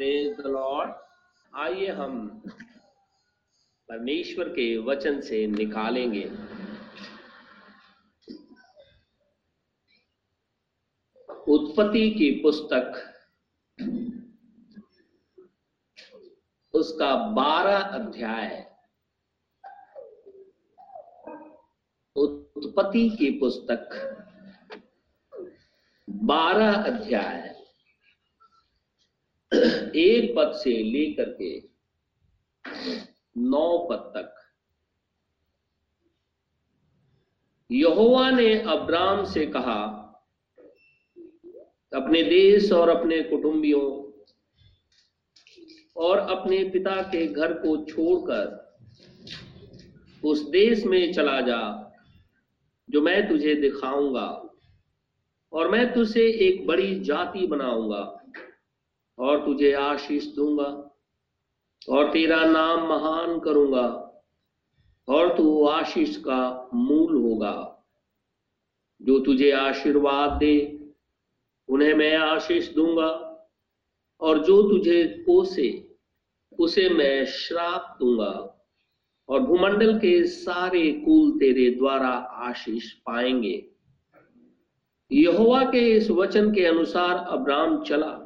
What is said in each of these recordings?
Praise the Lord आइए हम परमेश्वर के वचन से निकालेंगे। उत्पत्ति की पुस्तक, उसका बारह अध्याय। उत्पत्ति की पुस्तक, बारह अध्याय। एक पद से लेकर के नौ पद तक। यहोवा ने अब्राम से कहा, अपने देश और अपने कुटुंबियों और अपने पिता के घर को छोड़कर उस देश में चला जा, जो मैं तुझे दिखाऊँगा और मैं तुझे एक बड़ी जाति बनाऊँगा। और तुझे आशीष दूँगा, और तेरा नाम महान करूँगा, और तू आशीष का मूल होगा। जो तुझे आशीर्वाद दे, उन्हें मैं आशीष दूँगा, और जो तुझे कोसे उसे मैं श्राप दूँगा। और भूमंडल के सारे कुल तेरे द्वारा आशीष पाएँगे। यहोवा के इस वचन के अनुसार अब्राम चला।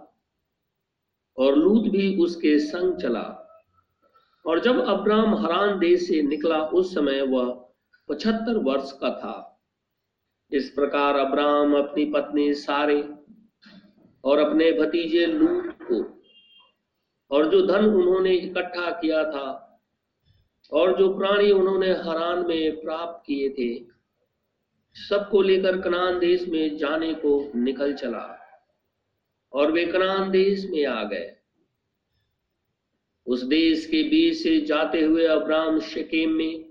और लूत भी उसके संग चला। और जब अब्राम हरान देश से निकला, उस समय वह पचहत्तर वर्ष का था। इस प्रकार अब्राम अपनी पत्नी सारे और अपने भतीजे लूत को और जो धन उन्होंने इकट्ठा किया था और जो प्राणी उन्होंने हरान में प्राप्त किए थे, सबको लेकर कनान देश में जाने को निकल चला। और वे कनान देश में आ गए। उस देश के बीच से जाते हुए अब्राम शकेम में,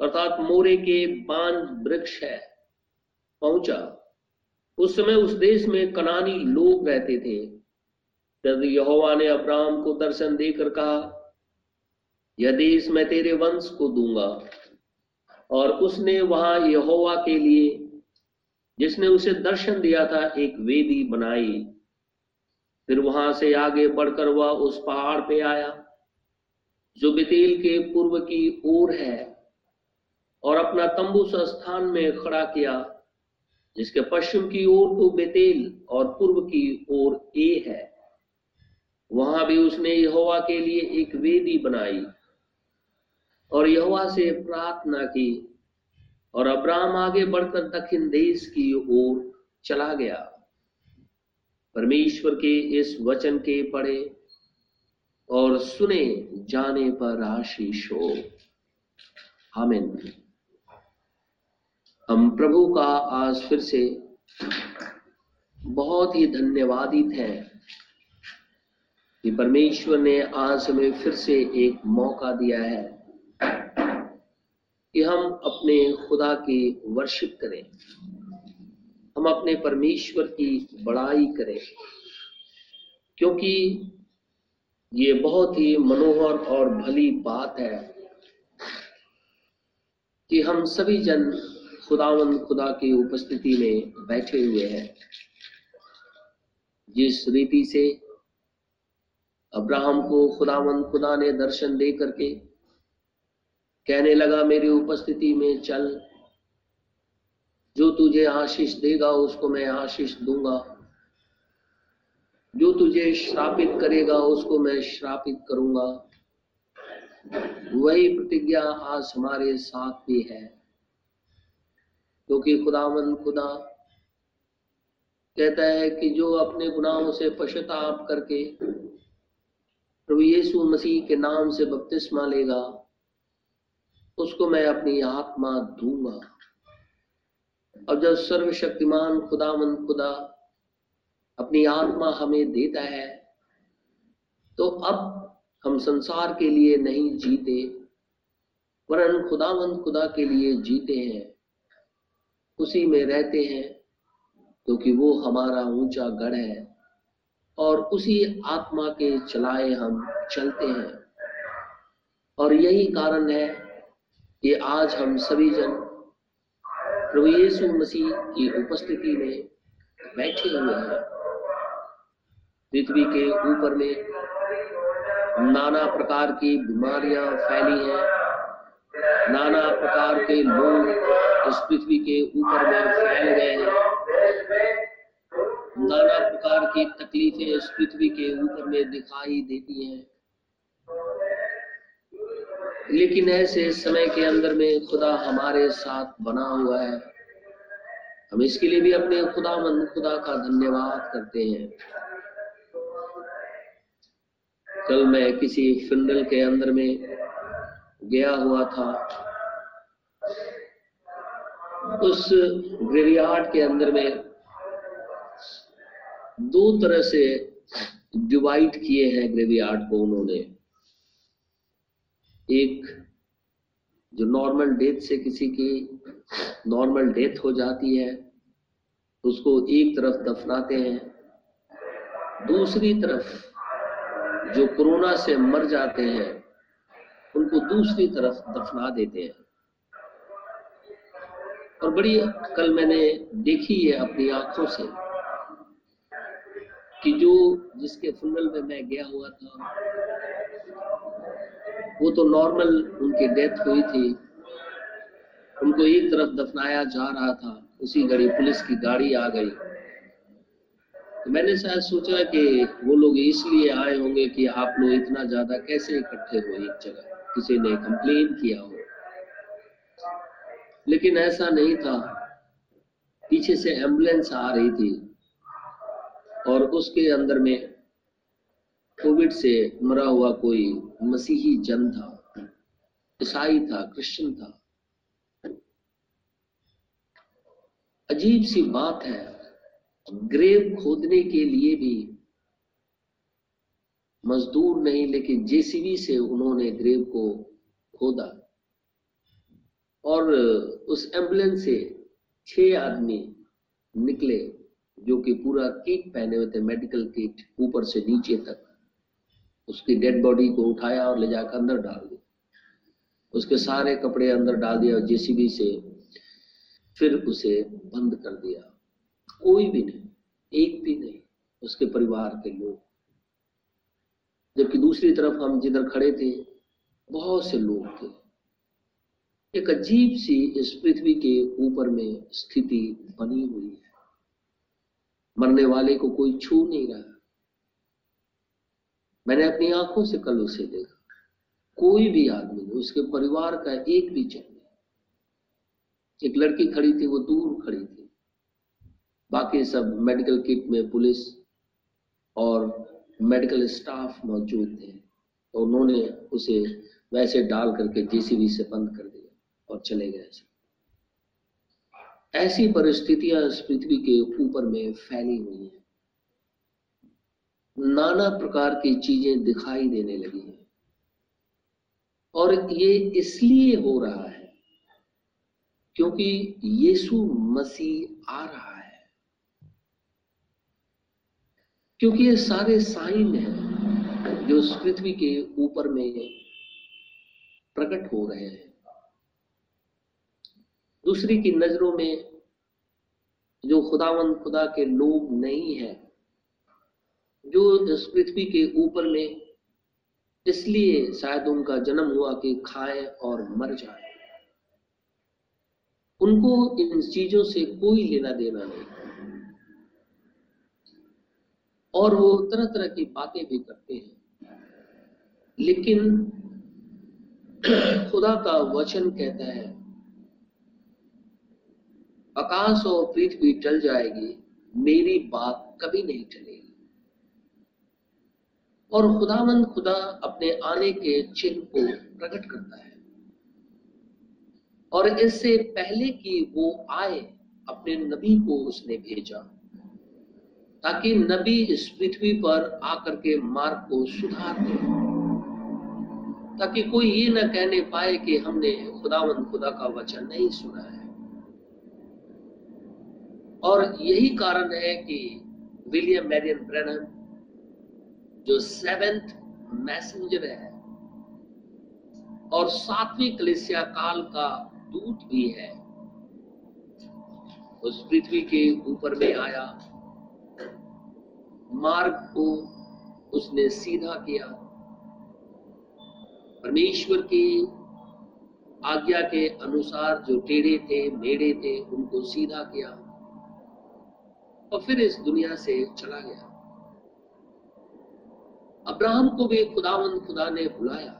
अर्थात मोरे के पाँच वृक्ष है, पहुँचा। उस समय उस देश में कनानी लोग रहते थे। तब यहोवा ने अब्राम को दर्शन देकर कहा, यह देश मैं तेरे वंश को दूँगा। और उसने वहाँ यहोवा के लिए, जिसने उसे दर्शन दिया था, एक वेदी बनाई। फिर वहाँ से आगे बढ़कर वह उस पहाड़ पे आया, जो बेतेल के पूर्व की ओर है, और अपना तंबू स्थान में खड़ा किया, जिसके पश्चिम की ओर तो बेतेल और पूर्व की ओर ए है। वहाँ भी उसने यहोवा के लिए एक वेदी बनाई, और यहोवा से प्रार्थना की, और अब्राहम आगे बढ़कर दक्षिण देश की ओर चला गया। परमेश्वर के इस वचन के पढ़े और सुने, जाने पर आशीष हो। आमिन। हम प्रभु का आज फिर से बहुत ही धन्यवादित है कि परमेश्वर ने आज हमें फिर से एक मौका दिया है कि हम अपने खुदा की वर्शिप करें। हम अपने परमेश्वर की बड़ाई करें, क्योंकि ये बहुत ही मनोहर और भली बात है कि हम सभी जन खुदावन खुदा की उपस्थिति में बैठे हुए हैं। जिस रीति से अब्राहम को खुदावन खुदा ने दर्शन दे करके कहने लगा, मेरी उपस्थिति में चल जो तुझे आशीष देगा, उसको मैं आशीष दूँगा। जो तुझे श्रापित करेगा, उसको मैं श्रापित करूँगा। वही प्रतिज्ञा आज हमारे साथ भी है। क्योंकि खुदावन खुदा कहता है कि जो अपने गुनाहों से पश्चाताप करके प्रभु यीशु मसीह के नाम से बपतिस्मा लेगा, उसको मैं अपनी आत्मा दूँगा। और जब सर्वशक्तिमान खुदामन खुदा अपनी आत्मा हमें देता है तो अब हम संसार के लिए नहीं जीते, वरन खुदामंद खुदा के लिए जीते हैं। उसी में रहते हैं, क्योंकि तो वो हमारा ऊँचा गढ़ है, और उसी आत्मा के चलाए हम चलते हैं। और यही कारण है कि आज हम सभी जन प्रभु यीशु मसीह की उपस्थिति में बैठे हुए हैं। पृथ्वी के ऊपर में नाना प्रकार की बीमारियाँ फैली हैं। नाना प्रकार के लोग इस पृथ्वी के ऊपर में फैल गए हैं। नाना प्रकार की तकलीफें इस पृथ्वी के ऊपर में दिखाई देती हैं। लेकिन ऐसे समय के अंदर में खुदा हमारे साथ बना हुआ है। हम इसके लिए भी अपने खुदा मंद खुदा का धन्यवाद करते हैं। कल मैं किसी फिंडल के अंदर में गया हुआ था। उस ग्रेवियार्ड के अंदर में दो तरह से डिवाइड किए हैं ग्रेवियार्ड को उन्होंने। एक जो नॉर्मल डेथ से किसी की नॉर्मल डेथ हो जाती है, उसको एक तरफ़ दफनाते हैं, दूसरी तरफ़ जो कोरोना से मर जाते हैं, उनको दूसरी तरफ़ दफना देते हैं। और बड़ी कल मैंने देखी है अपनी आँखों से कि जो जिसके फुनल में मैं गया हुआ था वो तो नॉर्मल उनकी डेथ हुई थी। उनको एक तरफ़ दफनाया जा रहा था, उसी घड़ी पुलिस की गाड़ी आ गई। तो मैंने शायद सोचा कि वो लोग इसलिए आए होंगे कि आप लोग इतना ज़्यादा कैसे इकट्ठे हो एक जगह? किसी ने कंप्लेन किया हो। लेकिन ऐसा नहीं था। पीछे से एंबुलेंस आ रही थी और उसके अंदर में कोविड से मरा हुआ कोई मसीही जन था, ईसाई था, क्रिश्चियन था। अजीब सी बात है, ग्रेव खोदने के लिए भी मजदूर नहीं, लेकिन जेसीबी से उन्होंने ग्रेव को खोदा। और उस एंबुलेंस से छह आदमी निकले, जो कि पूरा किट पहने हुए थे, मेडिकल किट ऊपर से नीचे तक। उसकी डेड बॉडी को उठाया और ले जाकर अंदर डाल दिया। उसके सारे कपड़े अंदर डाल दिया जेसीबी से फिर उसे बंद कर दिया। कोई भी नहीं, एक भी नहीं, उसके परिवार के लोग। जबकि दूसरी तरफ़ हम जिधर खड़े थे, बहुत से लोग थे। एक अजीब सी इस पृथ्वी के ऊपर में स्थिति बनी हुई है। मरने वाले को कोई छू नहीं रहा। मैंने अपनी आँखों से कल उसे देखा। कोई भी आदमी नहीं, उसके परिवार का एक भी चल नहीं। एक लड़की खड़ी थी, वो दूर खड़ी थी। बाकी सब मेडिकल किट में पुलिस और मेडिकल स्टाफ मौजूद थे। तो उन्होंने उसे वैसे डाल करके जेसीबी से बंद कर दिया और चले गए ऐसी परिस्थितियाँ इस पृथ्वी के ऊपर में फैली हुई हैं। नाना प्रकार की चीज़ें दिखाई देने लगी हैं। और ये इसलिए हो रहा है क्योंकि यीशु मसीह आ रहा है। क्योंकि ये सारे साइन हैं जो पृथ्वी के ऊपर में प्रकट हो रहे हैं। दूसरी की नज़रों में जो खुदावंद खुदा के लोग नहीं है जो इस पृथ्वी के ऊपर में, इसलिए शायद उनका जन्म हुआ कि खाए और मर जाए। उनको इन चीज़ों से कोई लेना देना नहीं। और वो तरह तरह की बातें भी करते हैं। लेकिन खुदा का वचन कहता है, आकाश और पृथ्वी टल जाएगी, मेरी बात कभी नहीं टलेगी और खुदामंद खुदा अपने आने के चिन्ह को प्रकट करता है। और इससे पहले कि वो आए, अपने नबी को उसने भेजा, ताकि नबी इस पृथ्वी पर आकर के मार्ग को सुधार दे, ताकि कोई ये न कहने पाए कि हमने खुदावंद खुदा का वचन नहीं सुना है। और यही कारण है कि विलियम मैरियन ब्रैनम जो सेवेंथ मैसेंजर है। और सातवीं कलिसिया काल का दूत भी है। उस पृथ्वी के ऊपर में आया। मार्ग को उसने सीधा किया। परमेश्वर की आज्ञा के अनुसार जो टेढ़े थे, मेढ़े थे, उनको सीधा किया। और फिर इस दुनिया से चला गया। अब्राहम को भी खुदावन खुदा ने बुलाया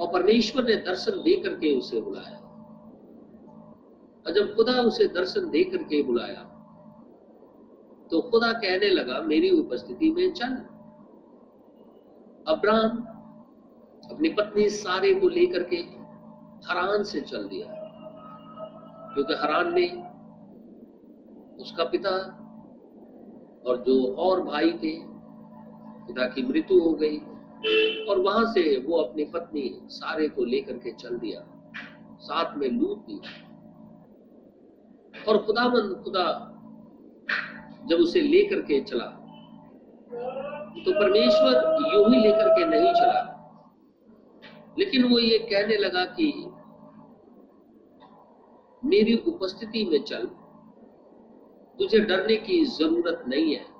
और परमेश्वर ने दर्शन दे करके उसे बुलाया। और जब खुदा उसे दर्शन दे करके बुलाया। तो खुदा कहने लगा, मेरी उपस्थिति में चल। अब्राहम अपनी पत्नी सारे को लेकर के हरान से चल दिया। क्योंकि हरान में उसका पिता और जो और भाई थे पिता की मृत्यु हो गई। और वहाँ से वो अपनी पत्नी सारे को लेकर के चल दिया, साथ में लूट दिया और खुदाबंद खुदा जब उसे लेकर के चला तो परमेश्वर यू ही लेकर के नहीं चला। लेकिन वो ये कहने लगा कि, मेरी उपस्थिति में चल, तुझे डरने की ज़रूरत नहीं है।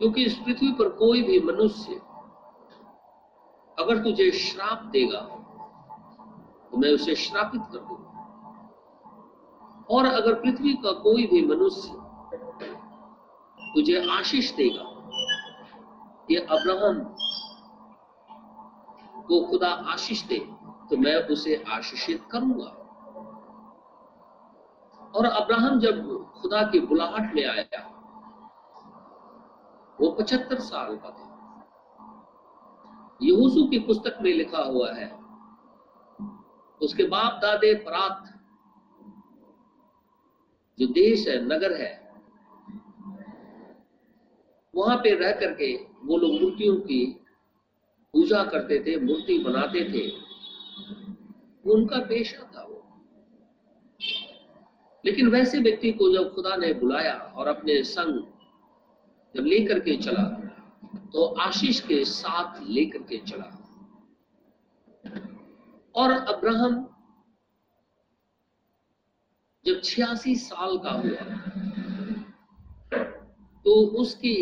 क्योंकि इस पृथ्वी पर कोई भी मनुष्य अगर तुझे श्राप देगा तो मैं उसे श्रापित कर दूँगा। और अगर पृथ्वी का कोई भी मनुष्य तुझे आशीष देगा, ये अब्राहम को खुदा आशीष दे तो मैं उसे आशीषित करूँगा। और अब्राहम जब खुदा की बुलाहट में आया वो पचहत्तर साल का था। यहूसू की पुस्तक में लिखा हुआ है, उसके बाप दादे परात, जो देश है, नगर है, वहाँ पे रह करके वो लोग मूर्तियों की पूजा करते थे, मूर्ति बनाते थे। उनका पेशा था वो। लेकिन वैसे व्यक्ति को जब खुदा ने बुलाया और अपने संग जब लेकर के चला तो आशीष के साथ लेकर के चला। और अब्राहम जब छियासी साल का हुआ तो उसकी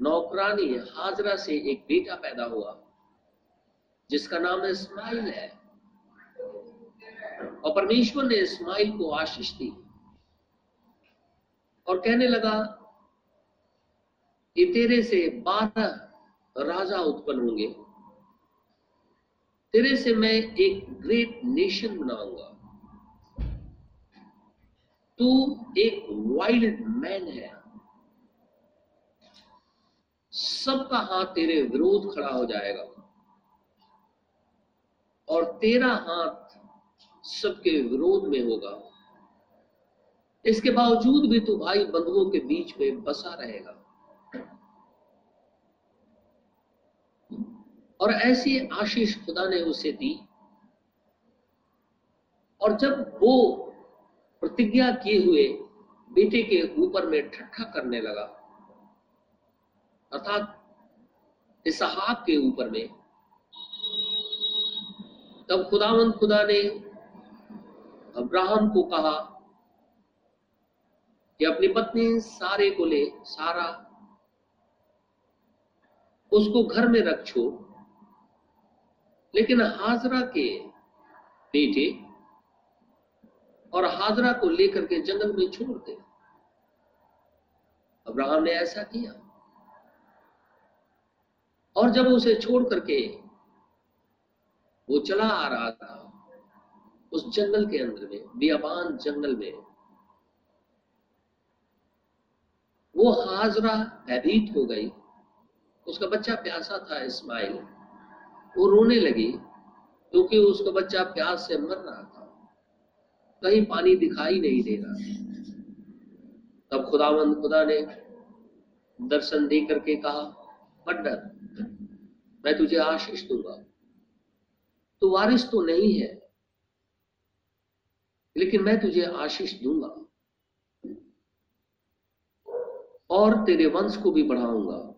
नौकरानी हाजरा से एक बेटा पैदा हुआ, जिसका नाम इस्माइल है। और परमेश्वर ने इस्माइल को आशीष दी। और कहने लगा तेरे से बारह राजा उत्पन्न होंगे। तेरे से मैं एक ग्रेट नेशन बनाऊँगा। तू एक वाइल्ड मैन है। सबका हाथ तेरे विरोध खड़ा हो जाएगा। और तेरा हाथ सबके विरोध में होगा। इसके बावजूद भी तू भाई बंधुओं के बीच में बसा रहेगा। और ऐसी आशीष खुदा ने उसे दी। और जब वो प्रतिज्ञा किए हुए बेटे के ऊपर में ठट्ठा करने लगा, अर्थात इसहाक के ऊपर में, तब खुदावंद खुदा ने अब्राहम को कहा कि अपनी पत्नी सारे को ले, सारा, उसको घर में रख छोड़। लेकिन हाजरा के बेटे और हाजरा को लेकर के जंगल में छोड़ दे। अब्राहम ने ऐसा किया। और जब उसे छोड़ करके वो चला आ रहा था, उस जंगल के अंदर में, बियाबान जंगल में, वो हाजरा भयभीत हो गई। उसका बच्चा प्यासा था, इस्माइल। वो रोने लगी, क्योंकि उसका बच्चा प्यास से मर रहा था। कहीं पानी दिखाई नहीं दे रहा तब खुदावंद खुदा ने दर्शन दे करके कहा मत डर मैं तुझे आशीष दूँगा। तू वारिस तो नहीं है, लेकिन मैं तुझे आशीष दूँगा। और तेरे वंश को भी बढ़ाऊँगा।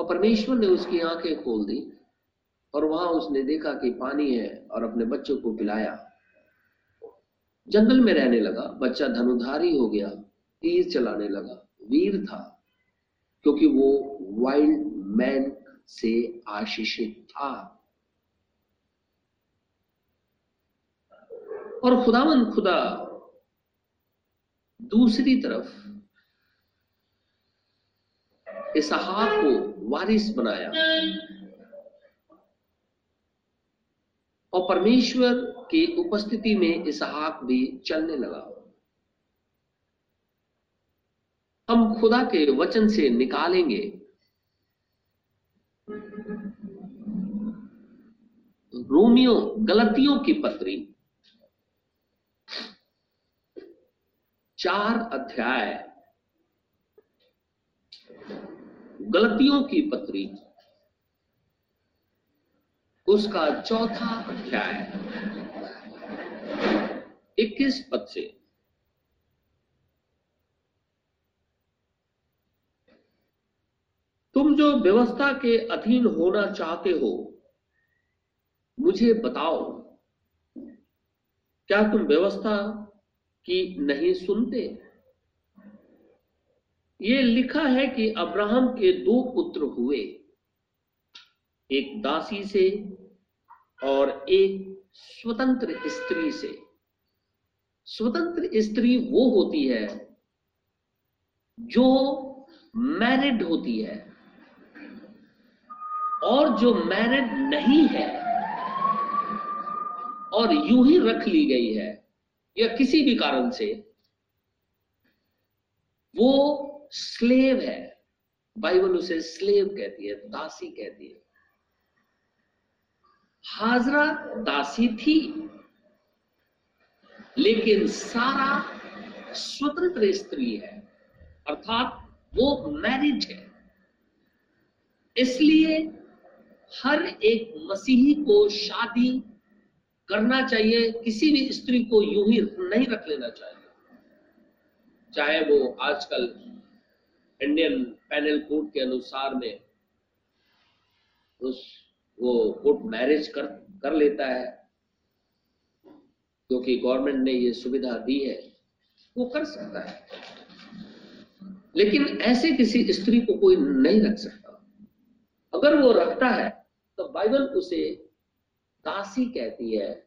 और परमेश्वर ने उसकी आँखें खोल दी और वहाँ उसने देखा कि पानी है और अपने बच्चों को पिलाया। जंगल में रहने लगा, बच्चा धनुधारी हो गया, तीर चलाने लगा, वीर था, क्योंकि वो वाइल्ड मैन से आशीषित था। और खुदावन खुदा दूसरी तरफ़ इसहाक को वारिस बनाया। और परमेश्वर की उपस्थिति में इसहाक भी चलने लगा। हम खुदा के वचन से निकालेंगे। रोमियो गलतियों की पत्री। चार अध्याय। गलतियों की पत्री उसका चौथा अध्याय। इक्कीस पद से। तुम जो व्यवस्था के अधीन होना चाहते हो, मुझे बताओ। क्या तुम व्यवस्था की नहीं सुनते? ये लिखा है कि अब्राहम के दो पुत्र हुए। एक दासी से और एक स्वतंत्र स्त्री से। स्वतंत्र स्त्री वो होती है जो मैरिड होती है और जो मैरिड नहीं है और यूँ ही रख ली गई है या किसी भी कारण से, वो स्लेव है। बाइबल उसे स्लेव कहती है, दासी कहती है। हाजरा दासी थी, लेकिन सारा स्वतंत्र स्त्री है, अर्थात वो मैरिज है। इसलिए हर एक मसीही को शादी करना चाहिए, किसी भी स्त्री को यूँ ही नहीं रख लेना चाहिए। चाहे वो आजकल इंडियन पैनल कोड के अनुसार में उस वो कोर्ट मैरिज कर कर लेता है, क्योंकि गवर्नमेंट ने ये सुविधा दी है, वो कर सकता है। लेकिन ऐसे किसी स्त्री को कोई नहीं रख सकता। अगर वो रखता है तो बाइबल उसे दासी कहती है,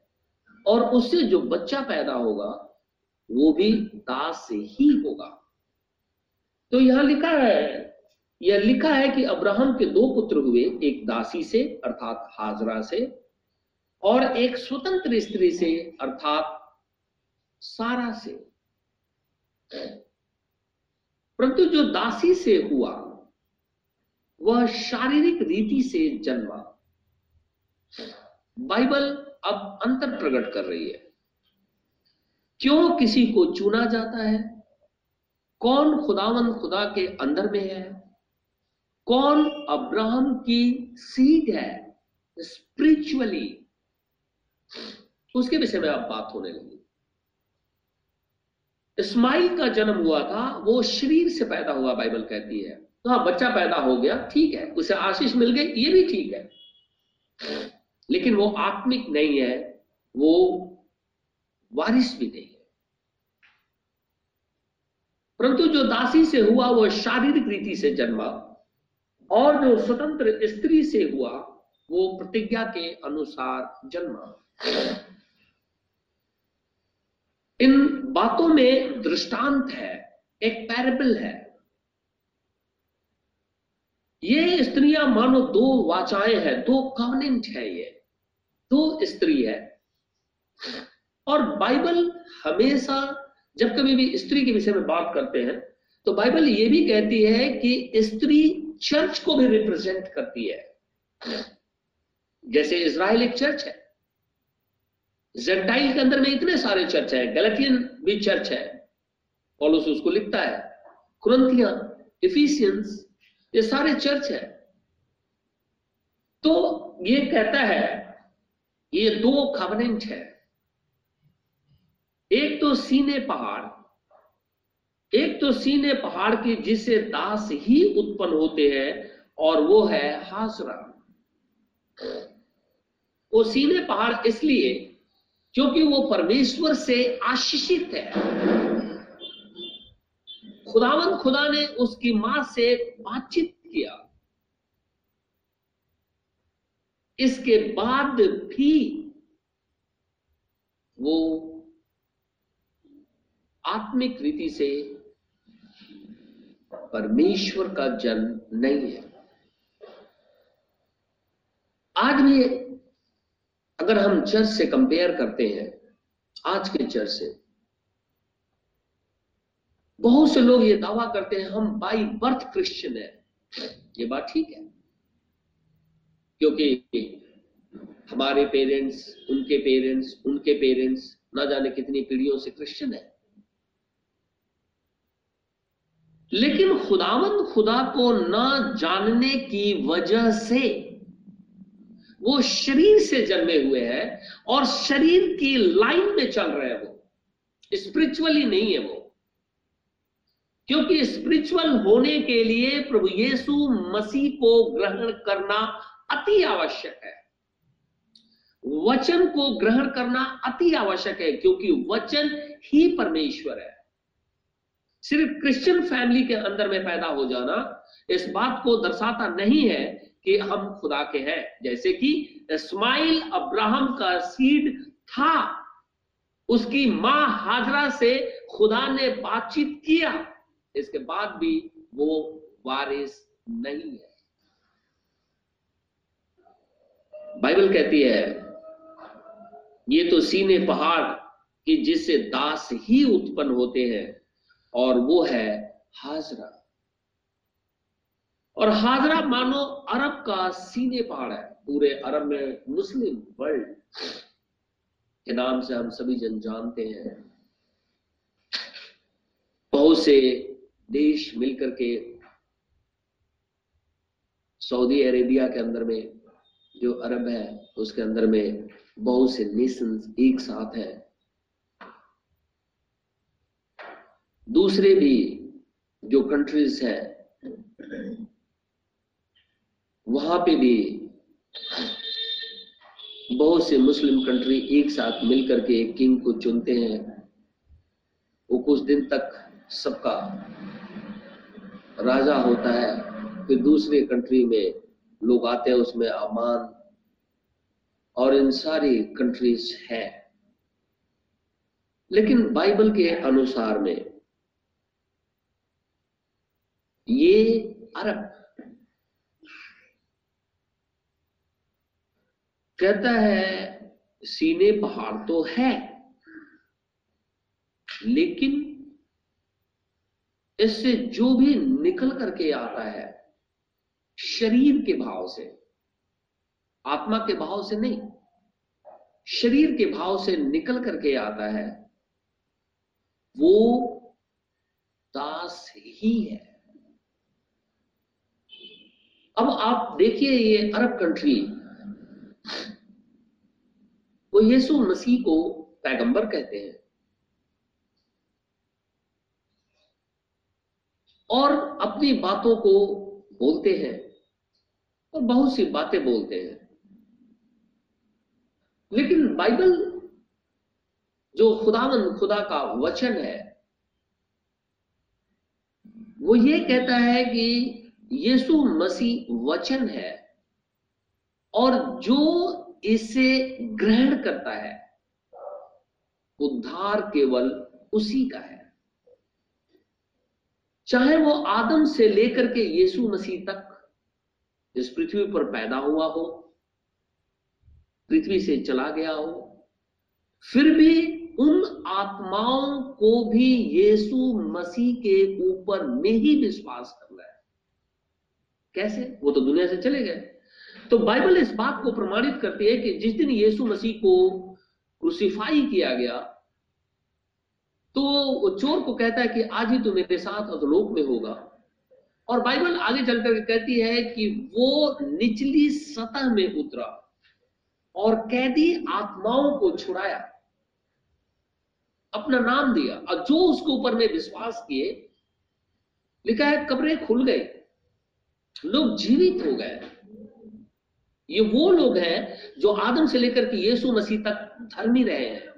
और उससे जो बच्चा पैदा होगा, वो भी दास ही होगा। तो यहाँ लिखा है, यह लिखा है कि अब्राहम के दो पुत्र हुए, एक दासी से, अर्थात हाजरा से, और एक स्वतंत्र स्त्री से, अर्थात सारा से। परंतु जो दासी से हुआ, वह शारीरिक रीति से जन्मा। बाइबल अब अंतर प्रकट कर रही है। क्यों किसी को चुना जाता है? कौन खुदावन खुदा के अंदर में है? कौन अब्राहम की सीड है स्पिरिचुअली उसके विषय में अब बात होने लगी। इस्माइल का जन्म हुआ था, वो शरीर से पैदा हुआ, बाइबल कहती है। तो हाँ बच्चा पैदा हो गया, ठीक है, उसे आशीष मिल गई, ये भी ठीक है। लेकिन वो आत्मिक नहीं है, वो वारिस भी नहीं। परंतु जो दासी से हुआ वह शारीरिक रीति से जन्मा और जो स्वतंत्र स्त्री से हुआ, वो प्रतिज्ञा के अनुसार जन्मा। इन बातों में दृष्टांत है, एक पैरेबल है। ये स्त्रियाँ मानो दो वाचाएँ हैं, दो कवनेंट है ये, दो स्त्री है। और बाइबल हमेशा जब कभी भी स्त्री के विषय में बात करते हैं तो बाइबल ये भी कहती है कि स्त्री चर्च को भी रिप्रेजेंट करती है। जैसे इसराइल एक चर्च है। जेंटाइल के अंदर में इतने सारे चर्च है गलतियन भी चर्च है। पॉलुस उसको लिखता है। कुरंतिया इफिशियंस ये सारे चर्च है। तो ये कहता है, ये दो खबरेंट है। एक तो सीने पहाड़, एक तो सीने पहाड़ की जिससे दास ही उत्पन्न होते हैं, और वो है हासरा। वो सीने पहाड़ इसलिए क्योंकि वो परमेश्वर से आशीषित है। खुदावन खुदा ने उसकी माँ से बातचीत किया। इसके बाद भी वो आत्मिक रीति से परमेश्वर का जन्म नहीं है। आज भी अगर हम चर्च से कंपेयर करते हैं, आज के चर्च से, बहुत से लोग ये दावा करते हैं, हम बाई बर्थ क्रिश्चियन है। ये बात ठीक है। क्योंकि हमारे पेरेंट्स उनके पेरेंट्स उनके पेरेंट्स ना जाने कितनी पीढ़ियों से क्रिश्चियन है। लेकिन खुदावंद खुदा को न जानने की वजह से वो शरीर से जन्मे हुए हैं और शरीर की लाइन में चल रहे हैं वो। स्पिरिचुअली नहीं है वो। क्योंकि स्पिरिचुअल होने के लिए प्रभु यीशु मसीह को ग्रहण करना अति आवश्यक है। वचन को ग्रहण करना अति आवश्यक है, क्योंकि वचन ही परमेश्वर है। सिर्फ़ क्रिश्चियन फैमिली के अंदर में पैदा हो जाना इस बात को दर्शाता नहीं है कि हम खुदा के हैं। जैसे कि इस्माइल अब्राहम का सीड था, उसकी माँ हाजरा से खुदा ने बातचीत किया। इसके बाद भी वो वारिस नहीं है। बाइबल कहती है, ये तो सीने पहाड़ कि जिससे दास ही उत्पन्न होते हैं। और वो है हाजरा। और हाजरा मानो अरब का सीने पहाड़ है, पूरे अरब में मुस्लिम वर्ल्ड के नाम से हम सभी जन जानते हैं। बहुत से देश मिलकर के सऊदी अरेबिया के अंदर में जो अरब है, उसके अंदर में बहुत से नेशंस एक साथ है। दूसरे भी जो कंट्रीज़ है, वहाँ पे भी बहुत से मुस्लिम कंट्री एक साथ मिलकर के एक किंग को चुनते हैं। वो कुछ दिन तक सबका राजा होता है, फिर दूसरे कंट्री में लोग आते हैं, उसमें अमान और इन सारी कंट्रीज़ है। लेकिन बाइबल के अनुसार में ये अरब। कहता है, सीने पहाड़ तो है, लेकिन इससे जो भी निकल करके आता है, शरीर के भाव से, आत्मा के भाव से नहीं, शरीर के भाव से निकल करके आता है, वो दास ही है। अब आप देखिए ये अरब कंट्री वो यीशु मसीह को पैगंबर कहते हैं। और अपनी बातों को बोलते हैं और बहुत सी बातें बोलते हैं। लेकिन बाइबल जो खुदावन खुदा का वचन है, वो ये कहता है कि यीशु मसीह वचन है और जो इसे ग्रहण करता है, उद्धार केवल उसी का है। चाहे वो आदम से लेकर के यीशु मसीह तक इस पृथ्वी पर पैदा हुआ हो, पृथ्वी से चला गया हो, फिर भी उन आत्माओं को भी यीशु मसीह के ऊपर में ही विश्वास करना है। कैसे? वो तो दुनिया से चले गए। तो बाइबल इस बात को प्रमाणित करती है कि जिस दिन यीशु मसीह को क्रूसिफाई किया गया तो वो चोर को कहता है कि आज ही तू मेरे साथ अधलोक में होगा। और बाइबल आगे चलकर कहती है कि वो निचली सतह में उतरा और कैदी आत्माओं को छुड़ाया, अपना नाम दिया। और जो उसके ऊपर में विश्वास किए, लिखा है कब्रें खुल गई। लोग जीवित हो गए। ये वो लोग हैं जो आदम से लेकर के यीशु मसीह तक धर्मी रहे हैं,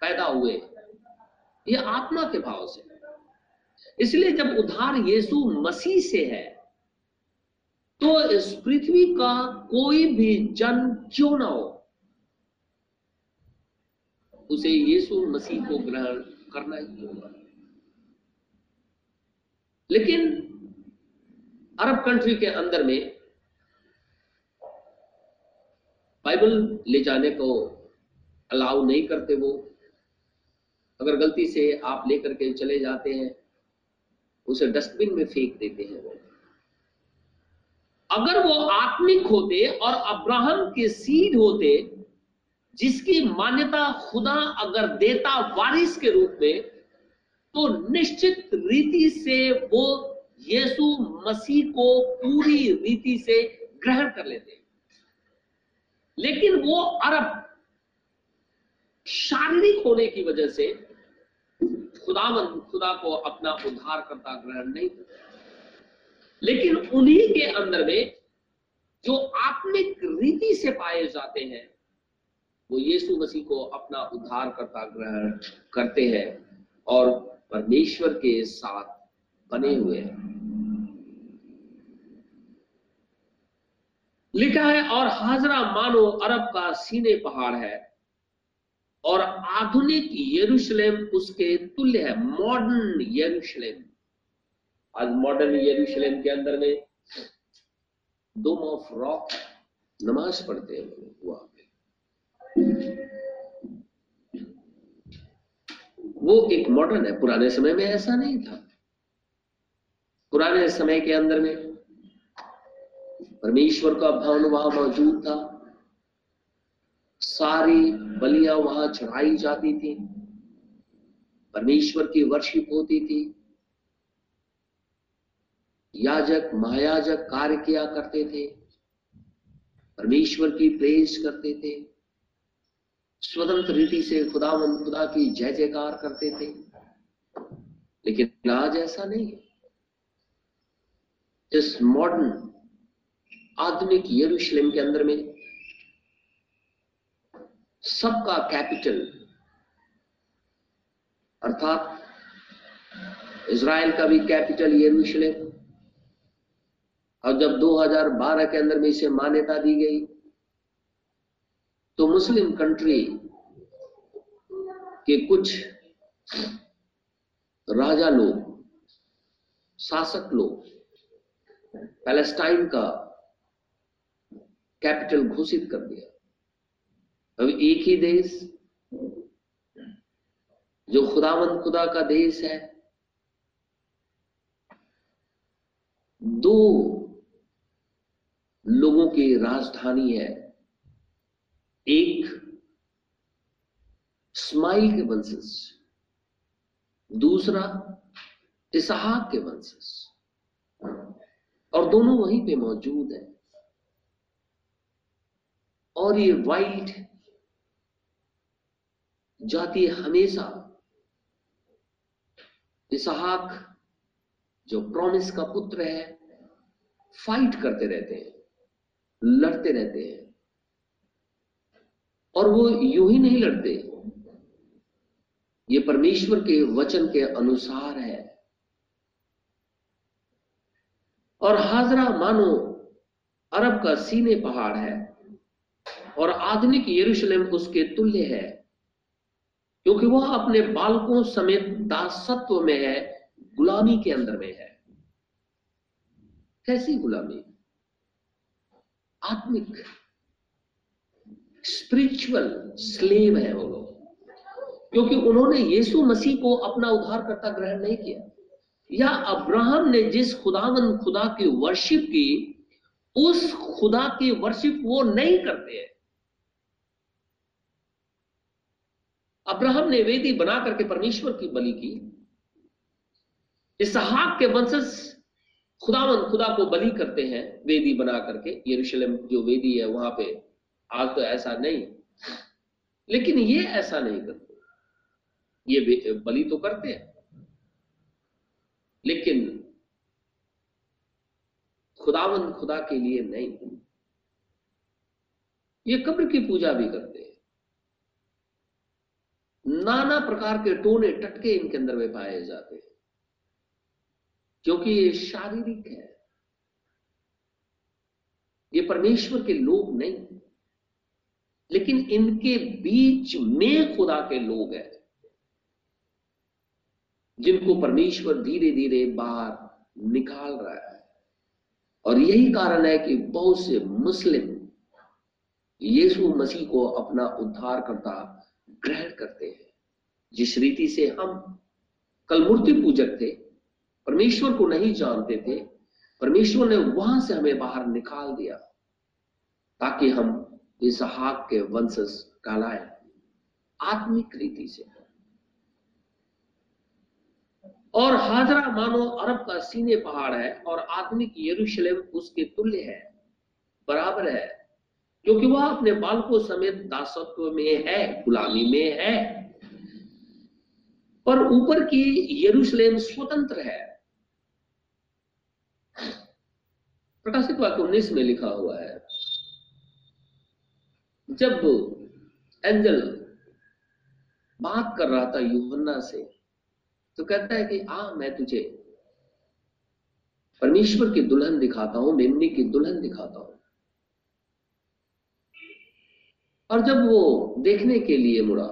पैदा हुए। ये आत्मा के भाव से। इसलिए जब उद्धार यीशु मसीह से है तो इस पृथ्वी का कोई भी जन क्यों ना हो? उसे यीशु मसीह को ग्रहण करना ही होगा। लेकिन अरब कंट्री के अंदर में बाइबल ले जाने को अलाउ नहीं करते वो। अगर गलती से आप लेकर के चले जाते हैं, उसे डस्टबिन में फेंक देते हैं वो। अगर वो आत्मिक होते और अब्राहम के सीड होते, जिसकी मान्यता खुदा अगर देता वारिस के रूप में तो निश्चित रीति से वो यीशु मसीह को पूरी रीति से ग्रहण कर लेते हैं। लेकिन वो अरब शारीरिक होने की वजह से खुदावन, खुदा को अपना उद्धार करता ग्रहण नहीं लेकिन उन्हीं के अंदर में जो आत्मिक रीति से पाए जाते हैं, वो यीशु मसीह को अपना उद्धार करता ग्रहण करते हैं और परमेश्वर के साथ बने हुए हैं। लिखा है, और हाजरा मानो अरब का सीने पहाड़ है, और आधुनिक यरूशलेम उसके तुल्य है मॉडर्न यरूशलेम। आज मॉडर्न यरूशलेम के अंदर में डोम ऑफ़ रॉक नमाज़ पढ़ते हैं वहाँ पे। वो एक मॉडर्न है, पुराने समय में ऐसा नहीं था। पुराने समय के अंदर में परमेश्वर का भवन वहाँ मौजूद था। सारी बलियाँ वहाँ चढ़ाई जाती थी। परमेश्वर की वर्षिप होती थी। याजक, महायाजक कार्य किया करते थे। परमेश्वर की प्रेस करते थे। स्वतंत्र रीति से खुदावंद खुदा की जय जयकार करते थे। लेकिन आज ऐसा नहीं है। इस मॉडर्न आधुनिक यरूशलेम के अंदर में सबका कैपिटल अर्थात इज़राइल का भी कैपिटल यरूशलेम और जब 2012 के अंदर में इसे मान्यता दी गई तो मुस्लिम कंट्री के कुछ राजा लोग, शासक लोग पैलेस्टाइन का कैपिटल घोषित कर दिया। अब एक ही देश, जो खुदावंद खुदा का देश है, दो लोगों की राजधानी है। एक स्माइल के वंशज, दूसरा इसहाक के वंशज। और दोनों वहीं पे मौजूद है। और ये वाइल्ड जाति हमेशा इसहाक जो प्रॉमिस का पुत्र है, फाइट करते रहते हैं, लड़ते रहते हैं। और वो यूँ ही नहीं लड़ते। ये परमेश्वर के वचन के अनुसार है। और हाजरा मानो, अरब का सीने पहाड़ है, और आधुनिक यरूशलेम उसके तुल्य है, क्योंकि वह अपने बालकों समेत दासत्व में है, गुलामी के अंदर में है। कैसी गुलामी? आत्मिक स्पिरिचुअल स्लेव है वो लोग, क्योंकि उन्होंने यीशु मसीह को अपना उद्धारकर्ता ग्रहण नहीं किया। या अब्राहम ने जिस खुदावन खुदा की वर्शिप की, उस खुदा की वर्शिप वो नहीं करते हैं। अब्राहम ने वेदी बना करके परमेश्वर की बलि की। इसहाक के वंशज खुदावन खुदा को बलि करते हैं, वेदी बना करके। यरूशलेम जो वेदी है, वहाँ पे आज तो ऐसा नहीं। लेकिन ये ऐसा नहीं करते। ये बलि तो करते हैं। लेकिन खुदावन खुदा के लिए नहीं। ये कब्र की पूजा भी करते हैं। नाना प्रकार के टोने टटके इनके अंदर में पाए जाते हैं, क्योंकि ये शारीरिक है। ये परमेश्वर के लोग नहीं, लेकिन इनके बीच में खुदा के लोग हैं। जिनको परमेश्वर धीरे धीरे बाहर निकाल रहा है। और यही कारण है कि बहुत से मुस्लिम यीशु मसीह को अपना उद्धार करता ग्रहण करते हैं। जिस रीति से हम कल मूर्ति पूजक थे, परमेश्वर को नहीं जानते थे, परमेश्वर ने वहाँ से हमें बाहर निकाल दिया, ताकि हम इस हाक के वंशज कहलाए। आत्मिक रीति से। और हाजरा मानो अरब का सीने पहाड़ है और आत्मिक यरूशलेम उसके तुल्य है, बराबर है, क्योंकि वह अपने बालकों समेत दासत्व में है, गुलामी में है। पर ऊपर की यरूशलेम स्वतंत्र है। प्रकाशित वाक्य उन्नीस में लिखा हुआ है, जब एंजल बात कर रहा था यूहन्ना से तो कहता है कि, आ, मैं तुझे परमेश्वर की दुल्हन दिखाता हूँ, मेमनी की दुल्हन दिखाता हूँ। और जब वो देखने के लिए मुड़ा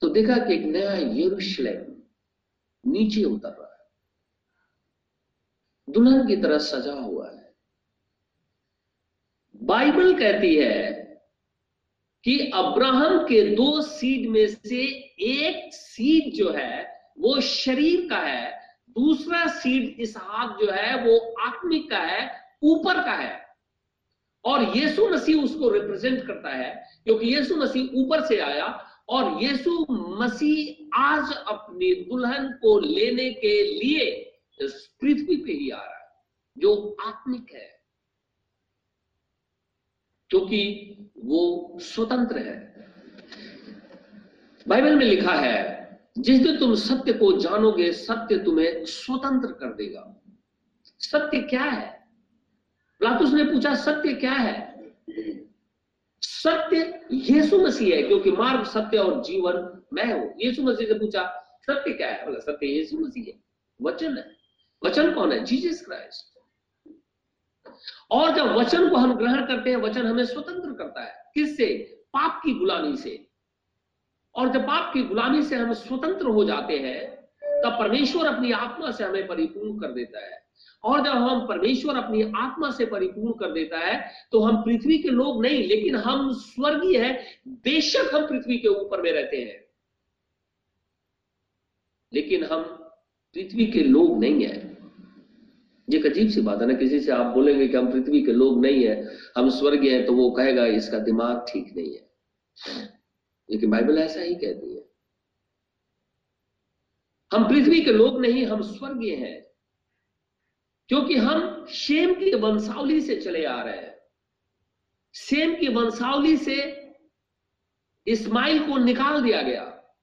तो देखा कि एक नया यरूशलेम नीचे उतर रहा है। दुल्हन की तरह सजा हुआ है। बाइबल कहती है कि अब्राहम के दो सीड में से एक सीड जो है वो शरीर का है, दूसरा सीड इसहाक जो है, वो आत्मिक का है, ऊपर का है। और यीशु मसीह उसको रिप्रेजेंट करता है, क्योंकि यीशु मसीह ऊपर से आया, और यीशु मसीह आज अपनी दुल्हन को लेने के लिए पृथ्वी पे ही आ रहा है, जो आत्मिक है। क्योंकि वो स्वतंत्र है। बाइबल में लिखा है जिस दिन तुम सत्य को जानोगे, सत्य तुम्हें स्वतंत्र कर देगा। सत्य क्या है? प्लातुस ने पूछा, सत्य क्या है? सत्य यीशु मसीह है, क्योंकि मार्ग, सत्य और जीवन मैं हूँ। यीशु मसीह से पूछा, सत्य क्या है? बोला, सत्य यीशु मसीह है। वचन है। वचन कौन है? Jesus Christ. और जब वचन को हम ग्रहण करते हैं, वचन हमें स्वतंत्र करता है। किससे? पाप की गुलामी से। और जब पाप की गुलामी से हम स्वतंत्र हो जाते हैं, तब परमेश्वर अपनी आत्मा से हमें परिपूर्ण कर देता है। और जब हम परमेश्वर अपनी आत्मा से परिपूर्ण कर देता है तो हम पृथ्वी के लोग नहीं, लेकिन हम स्वर्गीय है। बेशक हम पृथ्वी के ऊपर में रहते हैं। लेकिन हम पृथ्वी के लोग नहीं है। ये एक अजीब सी बात है ना, किसी से आप बोलेंगे कि हम पृथ्वी के लोग नहीं है, हम स्वर्गीय हैं तो वो कहेगा, इसका दिमाग ठीक नहीं है। लेकिन बाइबल ऐसा ही कहती है। हम पृथ्वी के लोग नहीं, हम स्वर्गीय हैं। क्योंकि हम शेम की वंशावली से चले आ रहे हैं। शेम की वंशावली से इस्माइल को निकाल दिया गया,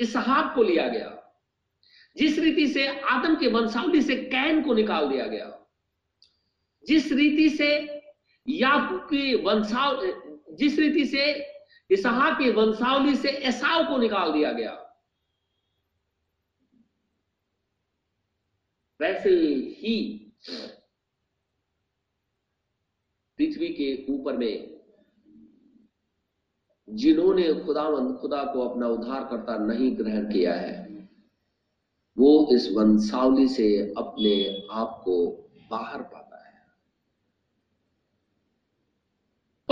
इसहाक को लिया गया। जिस रीति से आदम के वंशावली से कैन को निकाल दिया गया, जिस रीति से याकूब की वंशाव, जिस रीति से इसहा की वंशावली से एसाव को निकाल दिया गया। वैसे ही पृथ्वी के ऊपर में जिन्होंने खुदावंद खुदा को अपना उद्धार करता नहीं ग्रहण किया है, वो इस वंशावली से अपने आप को बाहर पाता है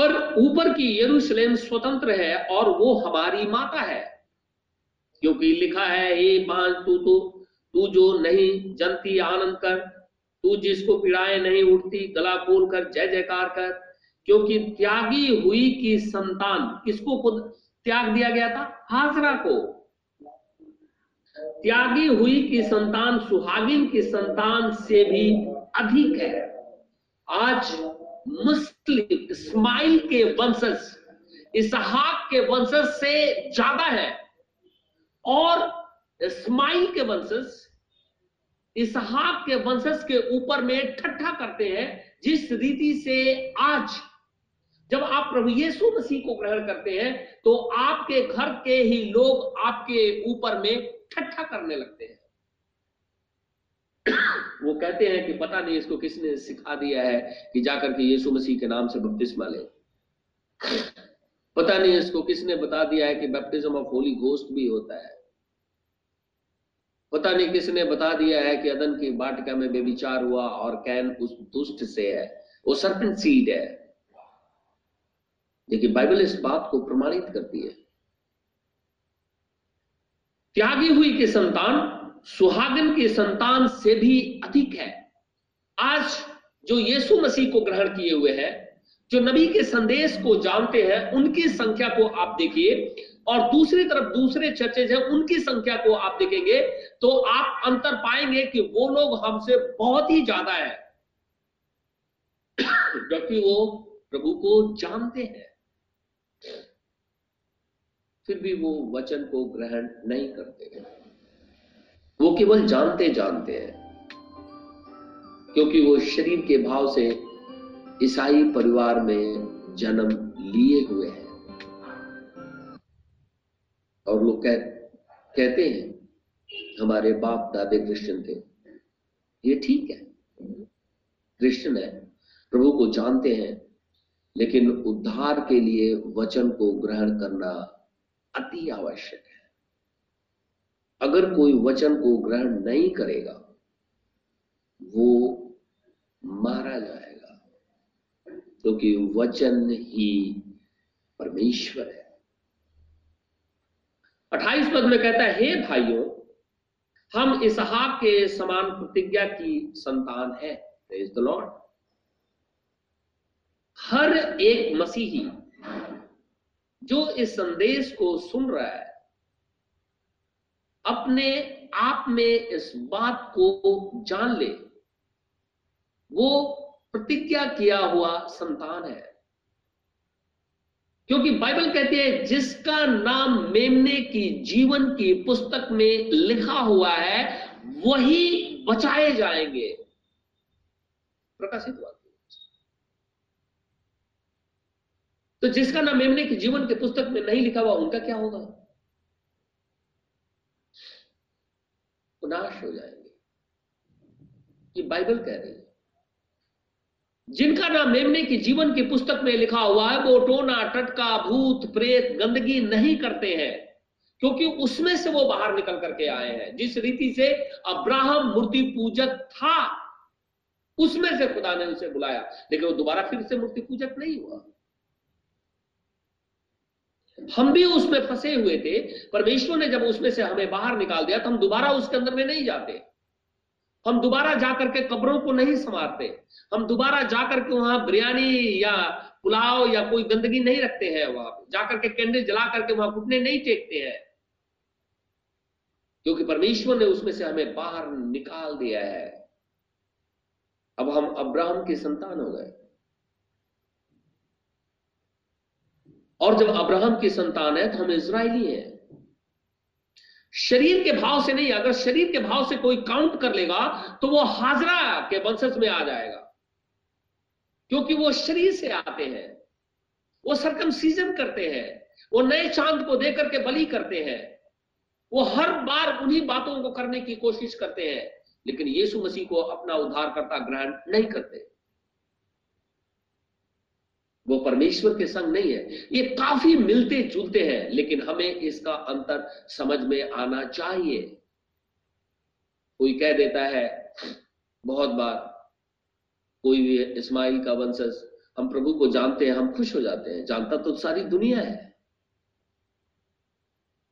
पर ऊपर की यरूशलेम स्वतंत्र है और वो हमारी माता है। क्योंकि लिखा है, हे बांझ तू तो तू जो नहीं जनती आनंद कर, तू जिसको पीड़ाए नहीं उठती, गला खोल कर, जय जयकार कर, क्योंकि त्यागी हुई की संतान। किसको खुद त्याग दिया गया था? हाजरा को। त्यागी हुई की संतान, सुहागिन की संतान से भी अधिक है। आज मुस्लिम इस्माइल के वंशज, इसहाक के वंशज से ज़्यादा है। और इस्माइल के वंशज, इसहाक के वंशज के ऊपर में ठट्ठा करते हैं, जिस रीति से आज जब आप प्रभु यीशु मसीह को ग्रहण करते हैं तो आपके घर के ही लोग आपके ऊपर में ठट्ठा करने लगते हैं। वो कहते हैं कि पता नहीं इसको किसने सिखा दिया है कि जाकर के यीशु मसीह के नाम से बपतिस्मा ले। पता नहीं इसको किसने बता दिया है कि बैप्टिज्म ऑफ़ होली घोस्ट भी होता है। पता नहीं किसने बता दिया है कि अदन की बाटिका में बेविचार हुआ और कैन उस दुष्ट से है। वो सर्पेंट सीड है। लेकिन बाइबल इस बात को प्रमाणित करती है। त्यागी हुई के संतान सुहागन के संतान से भी अधिक है। आज जो यीशु मसीह को ग्रहण किए हुए हैं, जो नबी के संदेश को जानते हैं, उनकी संख्या को आप देखिए और दूसरी तरफ़ दूसरे चर्चेज हैं, उनकी संख्या को आप देखेंगे तो आप अंतर पाएँगे कि वो लोग हमसे बहुत ही ज़्यादा है। क्योंकि वो प्रभु को जानते हैं। फिर भी वो वचन को ग्रहण नहीं करते हैं। वो केवल जानते जानते हैं क्योंकि वो शरीर के भाव से ईसाई परिवार में जन्म लिए हुए हैं। और लोग कह, कहते हैं हमारे बाप दादे क्रिश्चियन थे। ये ठीक है। क्रिश्चियन है प्रभु को जानते हैं लेकिन उद्धार के लिए वचन को ग्रहण करना अति आवश्यक है। अगर कोई वचन को ग्रहण नहीं करेगा, वो मारा जाएगा। क्योंकि तो वचन ही परमेश्वर है। अट्ठाईस पद में कहता है, हे भाइयों, हम इसहाक के समान प्रतिज्ञा की संतान है। द लॉर्ड हर एक मसीही जो इस संदेश को सुन रहा है अपने आप में इस बात को जान ले। वो प्रतिज्ञा किया हुआ संतान है। क्योंकि बाइबल कहती है, जिसका नाम मेमने की जीवन की पुस्तक में लिखा हुआ है, वही बचाए जाएँगे। प्रकाशित हुआ। तो जिसका नाम मेमने की जीवन की पुस्तक में नहीं लिखा हुआ, उनका क्या होगा? नाश हो जाएँगे। ये बाइबल कह रही है। जिनका नाम मेमने की जीवन की पुस्तक में लिखा हुआ है, वो टोना, टटका, भूत, प्रेत, गंदगी नहीं करते हैं, क्योंकि उसमें से वो बाहर निकल करके आए हैं। जिस रीति से अब्राहम मूर्ति पूजक था, उसमें से खुदा ने उसे बुलाया। लेकिन वो दोबारा फिर से मूर्ति पूजक नहीं हुआ। हम भी उसमें फंसे हुए थे, परमेश्वर ने जब उसमें से हमें बाहर निकाल दिया तो हम दोबारा उसके अंदर में नहीं जाते। हम दोबारा जाकर के कब्रों को नहीं संवारते। हम दोबारा जाकर के वहाँ बिरयानी या पुलाव या कोई गंदगी नहीं रखते हैं वहाँ जाकर के कैंडल जला करके वहाँ घुटने नहीं टेकते हैं। क्योंकि परमेश्वर ने उसमें से हमें बाहर निकाल दिया है। अब हम अब्राहम के संतान हो गए। और जब अब्राहम की संतान है तो हम इसराइली हैं। शरीर के भाव से नहीं, अगर शरीर के भाव से कोई काउंट कर लेगा तो वो हाजरा के वंशज में आ जाएगा। क्योंकि वो शरीर से आते हैं, वो सरकम सीज़न करते हैं, वो नए चाँद को देकर के बलि करते हैं, वो हर बार उन्हीं बातों को करने की कोशिश करते हैं, लेकिन यीशु मसीह को अपना उद्धारकर्ता ग्रहण नहीं करते। वो परमेश्वर के संग नहीं है। ये काफ़ी मिलते जुलते हैं, लेकिन हमें इसका अंतर समझ में आना चाहिए। कोई कह देता है, बहुत बार कोई भी इस्माइल का वंशज, हम प्रभु को जानते हैं, हम खुश हो जाते हैं। जानता तो सारी दुनिया है।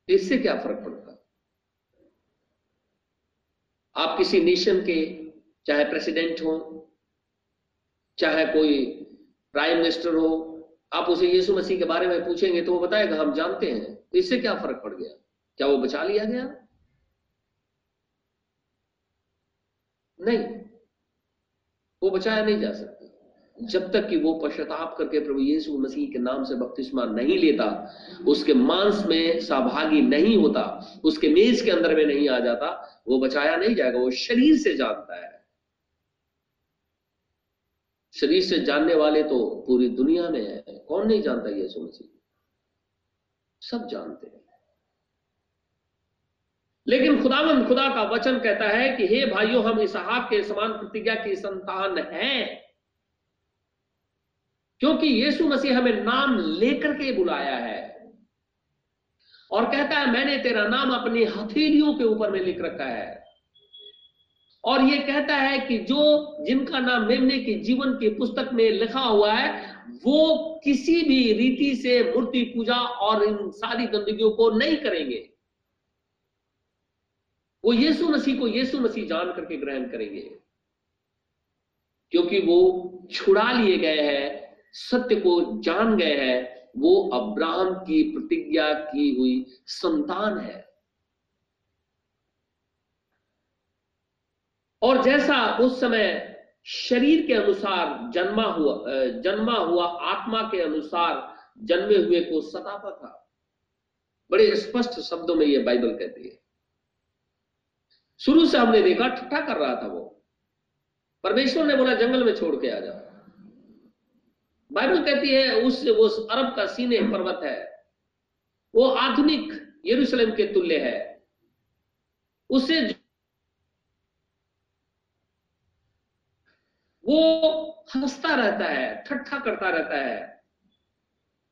इससे क्या फ़र्क पड़ता? आप किसी नेशन के, चाहे प्रेसिडेंट हो, चाहे कोई प्राइम मिनिस्टर हो, आप उसे यीशु मसीह के बारे में पूछेंगे तो वो बताएगा, हम जानते हैं। तो इससे क्या फ़र्क पड़ गया? क्या वो बचा लिया गया? नहीं। वो बचाया नहीं जा सकता। जब तक कि वो पश्चाताप करके प्रभु यीशु मसीह के नाम से बपतिस्मा नहीं लेता, उसके मांस में सहभागी नहीं होता, उसके मेज के अंदर में नहीं आ जाता, वो बचाया नहीं जाएगा, वो शरीर से जानता है। शरीर से जानने वाले तो पूरी दुनिया में है। कौन नहीं जानता यीशु मसीह सब जानते हैं। लेकिन खुदावंद खुदा का वचन कहता है कि, हे भाइयों, हम इसहाक के समान प्रतिज्ञा की संतान हैं। क्योंकि यीशु मसीह हमें नाम लेकर के बुलाया है। और कहता है, मैंने तेरा नाम अपनी हथेलियों के ऊपर में लिख रखा है। और ये कहता है कि जो जिनका नाम मेमने के जीवन की पुस्तक में लिखा हुआ है, वो किसी भी रीति से मूर्ति पूजा और इन सारी गंदगियों को नहीं करेंगे। वो यीशु मसीह को यीशु मसीह जान करके ग्रहण करेंगे, क्योंकि वो छुड़ा लिए गए हैं, सत्य को जान गए हैं। वो अब्राहम की प्रतिज्ञा की हुई संतान है। और जैसा उस समय शरीर के अनुसार जन्मा हुआ जन्मा हुआ, आत्मा के अनुसार जन्मे हुए को सताता था। बड़े स्पष्ट शब्दों में यह बाइबल कहती है। शुरू से हमने देखा ठट्ठा कर रहा था वो। परमेश्वर ने बोला, जंगल में छोड़ के आ जाओ बाइबल कहती है, उस वो अरब का सीने पर्वत है। वो आधुनिक यरूशलेम के तुल्य है। उसे वो हंसता रहता है, ठट्ठा करता रहता है।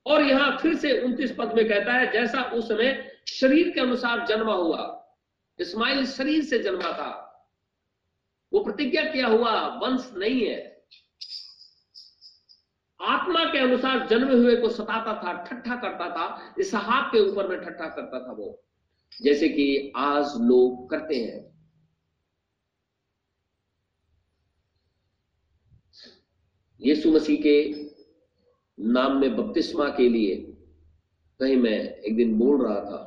और यहाँ फिर से उनतीस पद में कहता है, जैसा उस समय शरीर के अनुसार जन्मा हुआ, इस्माइल शरीर से जन्मा था। वो प्रतिज्ञा किया हुआ, वंश नहीं है। आत्मा के अनुसार जन्मे हुए को सताता था, ठट्ठा करता था, इस हाथ के ऊपर में ठट्ठा करता था वो। जैसे कि आज लोग करते हैं। यीशु मसीह के नाम में बपतिस्मा के लिए कहीं मैं एक दिन बोल रहा था।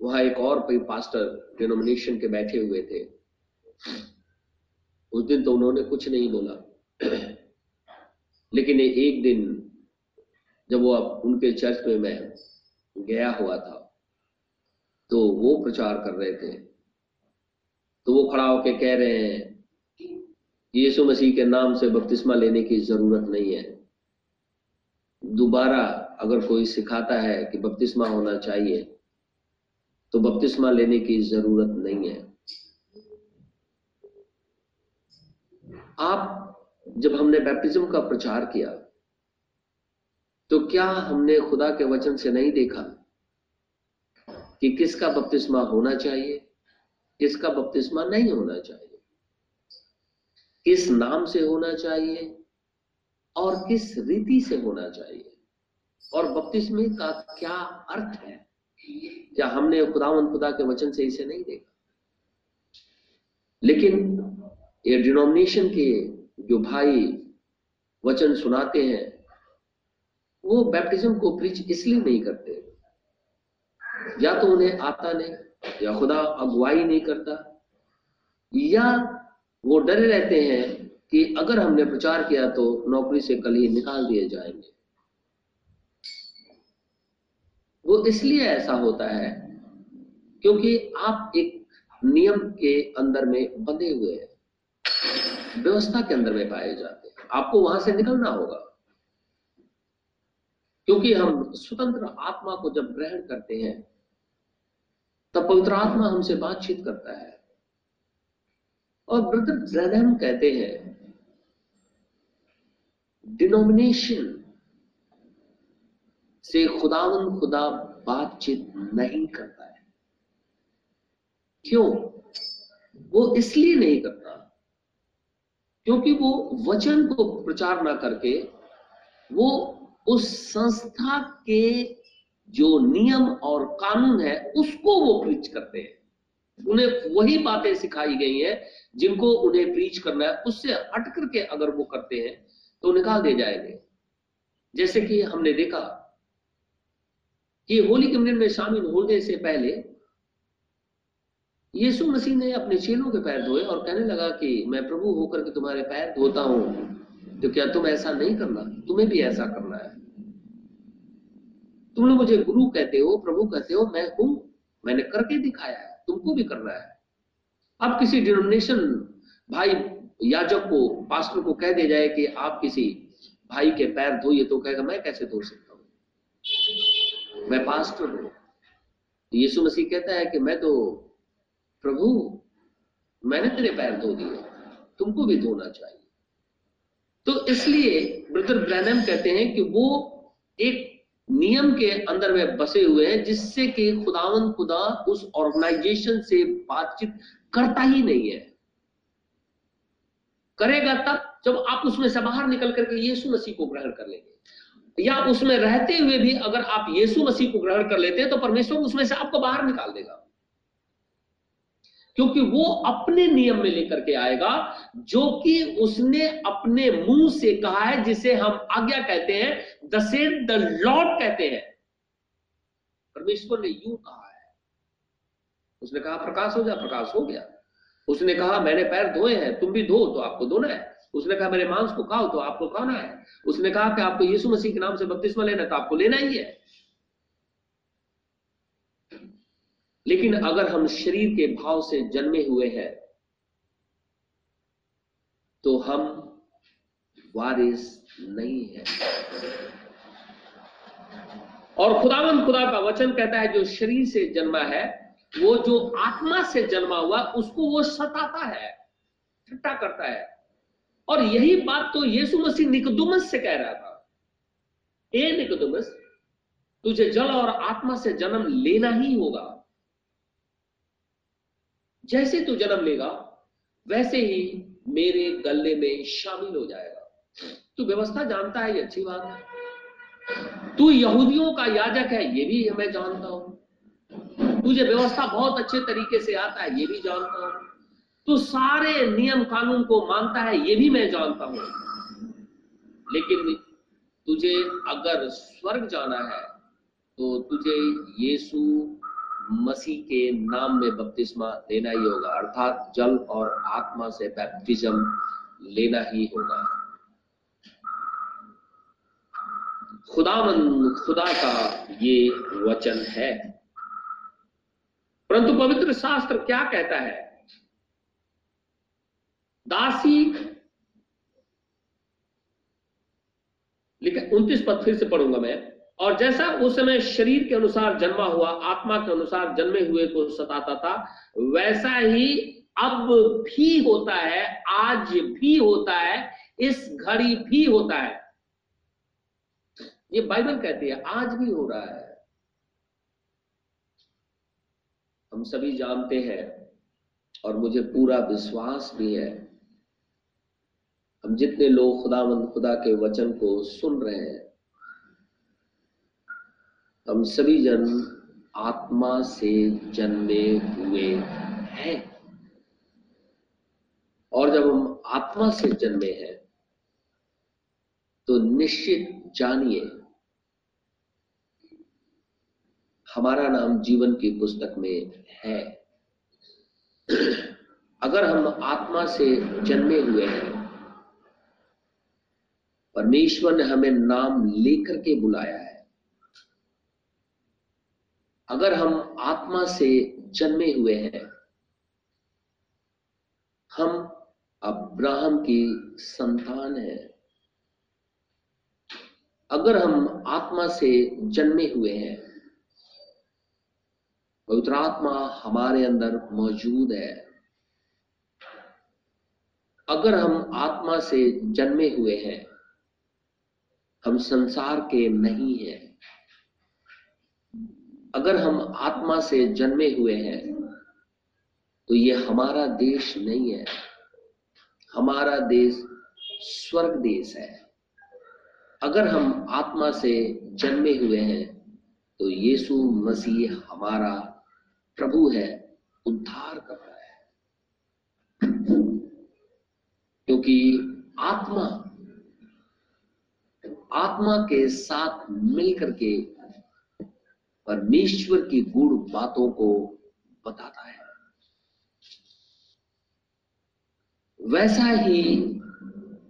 वहाँ एक और पास्टर डिनोमिनेशन के बैठे हुए थे। उस दिन तो उन्होंने कुछ नहीं बोला। लेकिन एक दिन जब वो अब उनके चर्च में मैं गया हुआ था तो वो प्रचार कर रहे थे। तो वो खड़ा होके कह रहे हैं यीशु मसीह के नाम से बपतिस्मा लेने की ज़रूरत नहीं है। दोबारा अगर कोई सिखाता है कि बपतिस्मा होना चाहिए तो बपतिस्मा लेने की ज़रूरत नहीं है। आप जब हमने बैप्टिज्म का प्रचार किया तो क्या हमने खुदा के वचन से नहीं देखा कि किसका बपतिस्मा होना चाहिए, किसका बपतिस्मा नहीं होना चाहिए? किस नाम से होना चाहिए और किस रीति से होना चाहिए? और बपतिस्मे का क्या अर्थ है? क्या हमने खुदावन खुदा के वचन से इसे नहीं देखा? लेकिन ये डिनोमिनेशन के जो भाई वचन सुनाते हैं, वो बैप्टिज्म को प्रीच इसलिए नहीं करते। या तो उन्हें आता नहीं, या खुदा अगुवाई नहीं करता, या वो डरे रहते हैं कि अगर हमने प्रचार किया तो नौकरी से कल ही निकाल दिए जाएँगे। वो इसलिए ऐसा होता है क्योंकि आप एक नियम के अंदर में बंधे हुए हैं। व्यवस्था के अंदर में पाए जाते हैं। आपको वहाँ से निकलना होगा। क्योंकि हम स्वतंत्र आत्मा को जब ग्रहण करते हैं, तब पवित्र आत्मा हमसे बातचीत करता है। और ब्रदर ब्रैनम कहते हैं डिनोमिनेशन से खुदावन खुदा बातचीत नहीं करता है। क्यों? वो इसलिए नहीं करता क्योंकि वो वचन को प्रचार ना करके वो उस संस्था के जो नियम और कानून है, उसको वो प्रीच करते हैं। उन्हें वही बातें सिखाई गई हैं जिनको उन्हें प्रीच करना है। उससे हट करके अगर वो करते हैं तो निकाल दिए जाएँगे। जैसे कि हमने देखा कि होली कम्युनियन में शामिल होने से पहले यीशु मसीह ने अपने चेलों के पैर धोए और कहने लगा कि, मैं प्रभु होकर के तुम्हारे पैर धोता हूँ। तो क्या तुम ऐसा नहीं करना? तुम्हें भी ऐसा करना है। तुम लोग मुझे गुरु कहते हो, प्रभु कहते हो, मैं हूँ। मैंने करके दिखाया है। तुमको भी करना है। अब किसी डिनोमिनेशन भाई याजक को पास्टर को कह दिया जाए कि आप किसी भाई के पैर धोइए तो कहेगा, मैं कैसे धो सकता हूँ? मैं पास्टर हूँ। यीशु मसीह कहता है कि मैं तो प्रभु मैंने तेरे पैर धो दिए। तुमको भी धोना चाहिए। तो इसलिए ब्रदर ब्रैनम कहते हैं कि वो एक नियम के अंदर में बसे हुए हैं, जिससे कि खुदावन खुदा उस ऑर्गेनाइजेशन से बातचीत करता ही नहीं है। करेगा तब जब आप उसमें से बाहर निकल करके यीशु मसीह को ग्रहण कर लेंगे। या उसमें रहते हुए भी अगर आप यीशु मसीह को ग्रहण कर लेते हैं तो परमेश्वर उसमें से आपको बाहर निकाल देगा। क्योंकि वो अपने नियम में लेकर के आएगा, जो कि उसने अपने मुँह से कहा है, जिसे हम आज्ञा कहते हैं द सेड द लॉर्ड कहते हैं। परमेश्वर ने यूँ कहा है। उसने कहा, प्रकाश हो जा, प्रकाश हो गया। उसने कहा, मैंने पैर धोए हैं, तुम भी धो तो आपको धोना है। उसने कहा, मेरे मांस को खाओ तो आपको खाना है। उसने कहा कि आपको यीशु मसीह के नाम से बपतिस्मा लेना तो आपको लेना ही है। लेकिन अगर हम शरीर के भाव से जन्मे हुए हैं तो हम वारिस नहीं है। और खुदावन खुदा का वचन कहता है, जो शरीर से जन्मा है, वो जो आत्मा से जन्मा हुआ, उसको वो सताता है ठट्टा करता है। और यही बात तो यीशु मसीह निकदुमस से कह रहा था। ए निकदुमस, तुझे जल और आत्मा से जन्म लेना ही होगा। जैसे तू जन्म लेगा, वैसे ही मेरे गले में शामिल हो जाएगा। तू व्यवस्था जानता है, ये अच्छी बात है। तू यहूदियों का याजक है, ये भी मैं जानता हूँ। तुझे व्यवस्था बहुत अच्छे तरीके से आता है, ये भी जानता हूँ। तू सारे नियम कानून को मानता है, ये भी मैं जानता हूँ। लेकिन तुझे अगर स्वर्ग जाना है तो तुझे यीशु मसीह के नाम में बपतिस्मा लेना ही होगा, अर्थात जल और आत्मा से बैप्टिज्म लेना ही होगा। खुदामन खुदा का ये वचन है। परंतु पवित्र शास्त्र क्या कहता है? दासी लिखा, उनतीस पद फिर से पढ़ूँगा मैं। और जैसा उस समय शरीर के अनुसार जन्मा हुआ, आत्मा के अनुसार जन्मे हुए को सताता था, वैसा ही अब भी होता है, आज भी होता है, इस घड़ी भी होता है। ये बाइबल कहती है, आज भी हो रहा है। हम सभी जानते हैं, और मुझे पूरा विश्वास भी है, हम जितने लोग खुदावंद खुदा के वचन को सुन रहे हैं हम सभी जन आत्मा से जन्मे हुए हैं। और जब हम आत्मा से जन्मे हैं तो निश्चित जानिए, हमारा नाम जीवन की पुस्तक में है। अगर हम आत्मा से जन्मे हुए हैं, परमेश्वर ने हमें नाम लेकर के बुलाया है। अगर हम आत्मा से जन्मे हुए हैं, हम अब्राहम की संतान है। अगर हम आत्मा से जन्मे हुए हैं, पवित्र आत्मा हमारे अंदर मौजूद है। अगर हम आत्मा से जन्मे हुए हैं, हम संसार के नहीं हैं। अगर हम आत्मा से जन्मे हुए हैं तो ये हमारा देश नहीं है। हमारा देश स्वर्ग देश है। अगर हम आत्मा से जन्मे हुए हैं तो यीशु मसीह हमारा प्रभु है, उद्धार कर रहा है। क्योंकि आत्मा आत्मा के साथ मिलकर के परमेश्वर की गुण बातों को बताता है। वैसा ही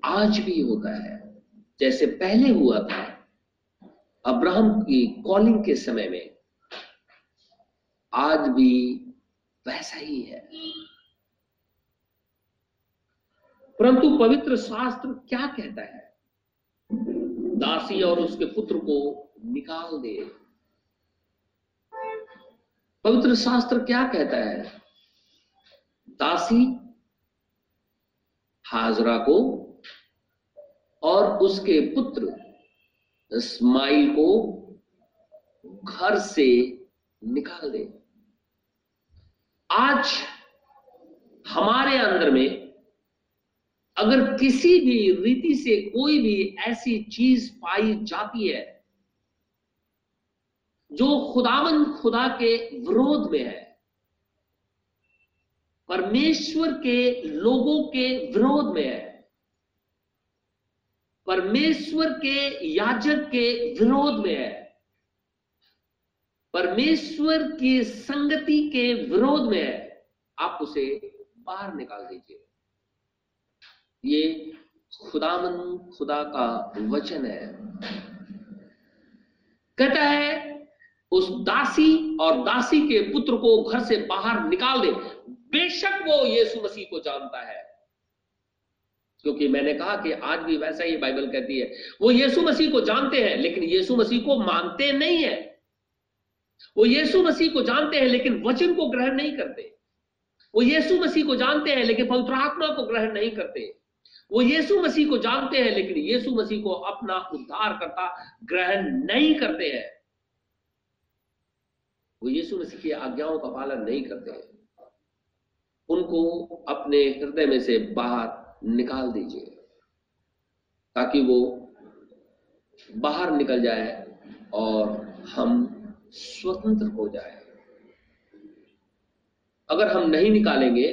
आज भी होता है, जैसे पहले हुआ था। अब्राहम की कॉलिंग के समय में आज भी वैसा ही है। परंतु पवित्र शास्त्र क्या कहता है? दासी और उसके पुत्र को निकाल दे। पवित्र शास्त्र क्या कहता है? दासी हाजरा को और उसके पुत्र इस्माइल को घर से निकाल दे। आज हमारे अंदर में अगर किसी भी रीति से कोई भी ऐसी चीज़ पाई जाती है जो खुदावन, खुदा के विरोध में है। परमेश्वर के लोगों के विरोध में है। परमेश्वर के याजक के विरोध में है। परमेश्वर की संगति के विरोध में है। आप उसे बाहर निकाल दीजिए। ये खुदामन खुदा का वचन है। कहता है उस दासी और दासी के पुत्र को घर से बाहर निकाल दे। बेशक वो यीशु मसीह को जानता है। क्योंकि मैंने कहा कि आज भी वैसा ही बाइबल कहती है, वो यीशु मसीह को जानते हैं, लेकिन यीशु मसीह को मानते नहीं है। वो यीशु मसीह को जानते हैं, लेकिन वचन को ग्रहण नहीं करते। वो यीशु मसीह को जानते हैं, लेकिन पवित्र आत्मा को ग्रहण नहीं करते। वो यीशु मसीह को जानते हैं, लेकिन यीशु मसीह को अपना उद्धार करता ग्रहण नहीं करते हैं। वो यीशु मसीह की आज्ञाओं का पालन नहीं करते हैं। उनको अपने हृदय में से बाहर निकाल दीजिए, ताकि वो बाहर निकल जाए और हम स्वतंत्र हो जाए। अगर हम नहीं निकालेंगे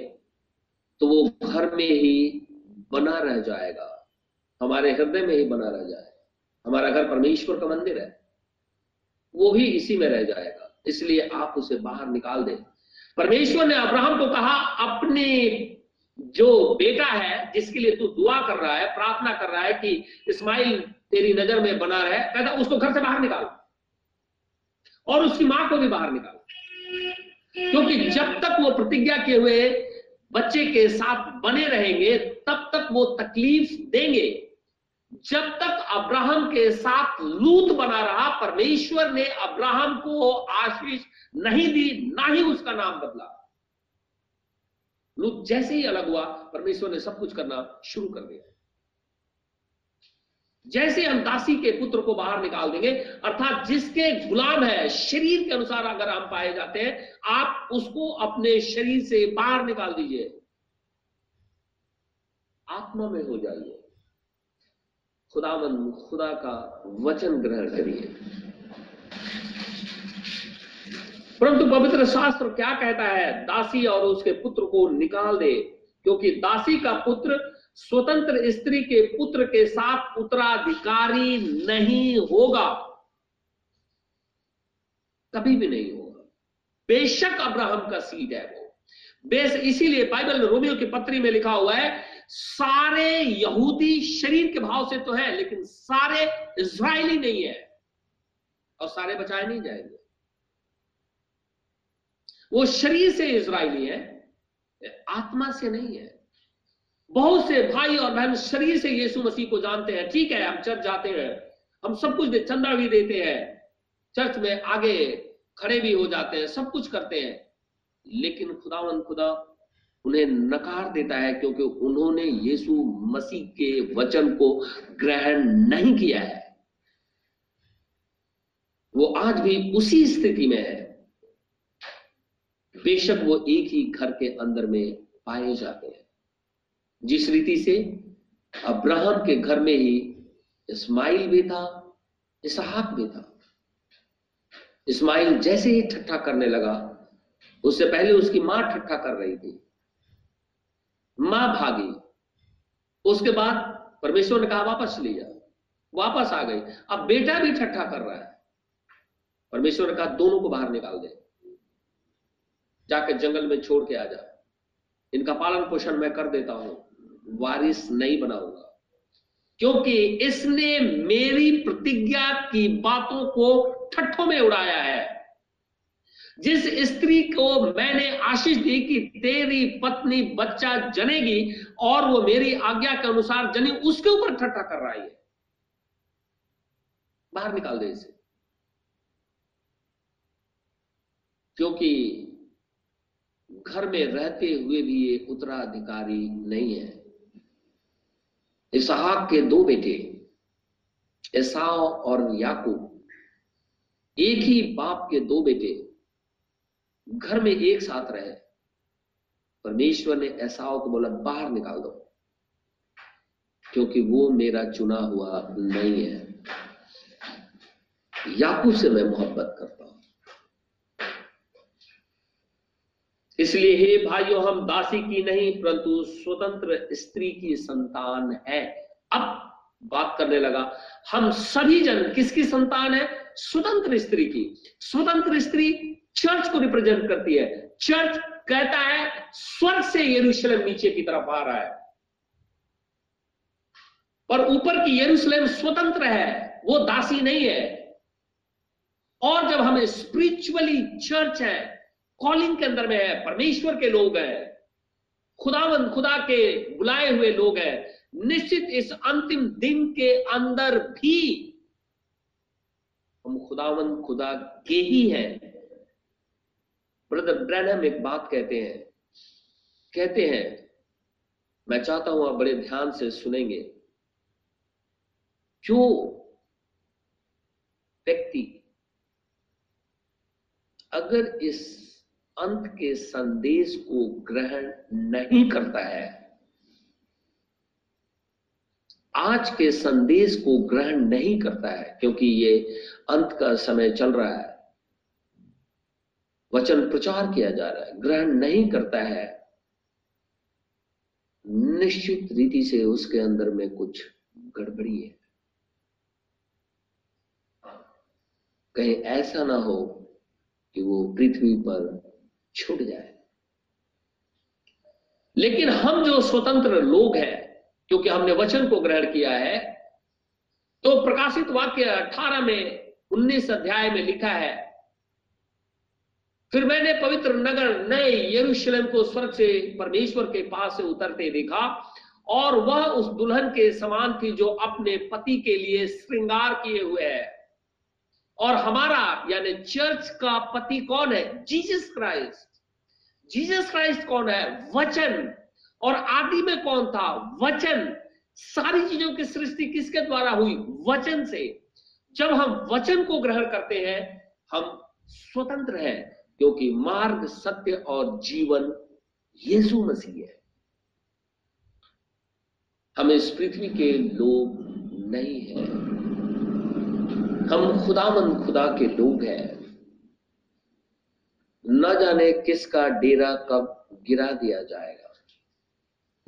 तो वो घर में ही बना रह जाएगा। हमारे हृदय में ही बना रह जाए। हमारा घर परमेश्वर का मंदिर है। वो भी इसी में रह जाएगा। इसलिए आप उसे बाहर निकाल दें। परमेश्वर ने अब्राहम को कहा, अपने जो बेटा है, जिसके लिए तू दुआ कर रहा है, प्रार्थना कर रहा है कि इस्माइल तेरी नज़र में बना रहे, कहता, उसको घर से बाहर निकाल और उसकी माँ को भी बाहर निकाल। क्योंकि जब तक वो प्रतिज्ञा किए हुए बच्चे के साथ बने रहेंगे, तब तक वो तकलीफ़ देंगे। जब तक अब्राहम के साथ लूत बना रहा, परमेश्वर ने अब्राहम को आशीष नहीं दी, ना ही उसका नाम बदला। लूत जैसे ही अलग हुआ, परमेश्वर ने सब कुछ करना शुरू कर दिया। जैसे हम दासी के पुत्र को बाहर निकाल देंगे, अर्थात जिसके गुलाम है, शरीर के अनुसार अगर हम पाए जाते हैं, आप उसको अपने शरीर से बाहर निकाल दीजिए। आत्मा में हो जाइए। खुदावन, खुदा का वचन ग्रहण करिए परंतु पवित्र शास्त्र क्या कहता है? दासी और उसके पुत्र को निकाल दे, क्योंकि दासी का पुत्र स्वतंत्र स्त्री के पुत्र के साथ उत्तराधिकारी नहीं होगा। कभी भी नहीं होगा। बेशक अब्राहम का सीट है वो। बेस इसीलिए बाइबल में रोमियो की पत्री में लिखा हुआ है सारे यहूदी शरीर के भाव से तो है, लेकिन सारे इज़राइली नहीं है। और सारे बचाए नहीं जाएँगे। वो शरीर से इज़राइली है, आत्मा से नहीं है। बहुत से भाई और बहन शरीर से यीशु मसीह को जानते हैं। ठीक है, हम चर्च जाते हैं, हम सब कुछ चंदा भी देते हैं। चर्च में आगे खड़े भी हो जाते हैं, सब कुछ करते हैं। लेकिन खुदावन खुदा उन्हें नकार देता है क्योंकि उन्होंने यीशु मसीह के वचन को ग्रहण नहीं किया है। वो आज भी उसी स्थिति में है। बेशक वो एक ही घर के अंदर में पाए जाते हैं। जिस रीति से अब्राहम के घर में ही इस्माइल भी था, इसहाक भी था। इस्माइल जैसे ही ठट्ठा करने लगा, उससे पहले उसकी माँ ठट्ठा कर रही थी। माँ भागी। उसके बाद परमेश्वर ने कहा, वापस जा वापस आ गई। अब बेटा भी ठट्ठा कर रहा है। परमेश्वर ने कहा, दोनों को बाहर निकाल दे। जाकर जंगल में छोड़ के आ जा। इनका पालन पोषण मैं कर देता हूँ। वारिस नहीं बनाऊँगा। क्योंकि इसने मेरी प्रतिज्ञा की बातों को ठट्ठों में उड़ाया है। जिस स्त्री को मैंने आशीष दी कि तेरी पत्नी, बच्चा जनेगी और वो मेरी आज्ञा के अनुसार जने, उसके ऊपर ठट्ठा कर रहा है। बाहर निकाल दे इसे। क्योंकि घर में रहते हुए भी ये उत्तराधिकारी नहीं है। इसहाक के दो बेटे, एसाव और याकूब, एक ही बाप के दो बेटे। घर में एक साथ रहे, परमेश्वर ने एसाव को बोला, बाहर निकाल दो, क्योंकि वो मेरा चुना हुआ नहीं है। याकूब से मैं मोहब्बत करता हूँ। इसलिए, हे भाइयों, हम दासी की नहीं, परंतु स्वतंत्र स्त्री की संतान है। अब बात करने लगा, हम सभी जन किसकी संतान है? स्वतंत्र स्त्री की। स्वतंत्र स्त्री चर्च को रिप्रेजेंट करती है। चर्च कहता है, स्वर्ग से यरूशलेम नीचे की तरफ़ आ रहा है। और ऊपर की यरूशलेम स्वतंत्र है, वो दासी नहीं है। और जब हमें स्पिरिचुअली चर्च है कॉलिंग के अंदर में है, परमेश्वर के लोग हैं, खुदावन खुदा के बुलाए हुए लोग हैं, निश्चित इस अंतिम दिन के अंदर भी हम खुदावन खुदा के ही हैं। ब्रदर ब्रैनम एक बात कहते हैं। कहते हैं, मैं चाहता हूँ आप बड़े ध्यान से सुनेंगे। जो व्यक्ति अगर इस अंत के संदेश को ग्रहण नहीं करता है, आज के संदेश को ग्रहण नहीं करता है, क्योंकि ये अंत का समय चल रहा है वचन प्रचार किया जा रहा है, ग्रहण नहीं करता है। निश्चित रीति से उसके अंदर में कुछ गड़बड़ी है। कहीं ऐसा ना हो कि वो पृथ्वी पर छूट जाए। लेकिन हम जो स्वतंत्र लोग हैं, क्योंकि हमने वचन को ग्रहण किया है तो प्रकाशित वाक्य 18 में 19 अध्याय में लिखा है फिर मैंने पवित्र नगर नए यरूशलेम को स्वर्ग से, परमेश्वर के पास से उतरते देखा और वह उस दुल्हन के समान थी जो अपने पति के लिए श्रृंगार किए हुए है। और हमारा, यानी चर्च का पति कौन है? Jesus Christ. जीसस क्राइस्ट कौन है? वचन। और आदि में कौन था? वचन। सारी चीज़ों की सृष्टि किसके द्वारा हुई? वचन से। जब हम वचन को ग्रहण करते हैं, हम स्वतंत्र हैं। क्योंकि मार्ग, सत्य और जीवन यीशु मसीह है। हम इस पृथ्वी के लोग नहीं हैं। हम खुदामंद खुदा के लोग हैं। न जाने किसका डेरा कब गिरा दिया जाएगा।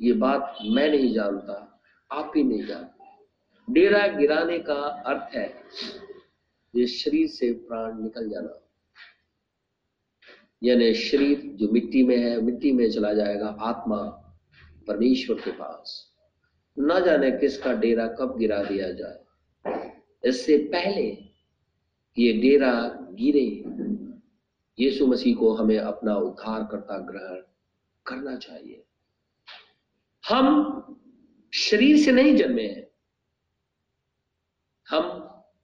ये बात मैं नहीं जानता, आप ही नहीं जानते। डेरा गिराने का अर्थ है, ये शरीर से प्राण निकल जाना। यानी शरीर जो मिट्टी में है, मिट्टी में चला जाएगा आत्मा परमेश्वर के पास। ना जाने किसका डेरा कब गिरा दिया जाए। इससे पहले ये डेरा गिरे, यीशु मसीह को हमें अपना उद्धार करता ग्रहण करना चाहिए। हम शरीर से नहीं जन्मे हैं, हम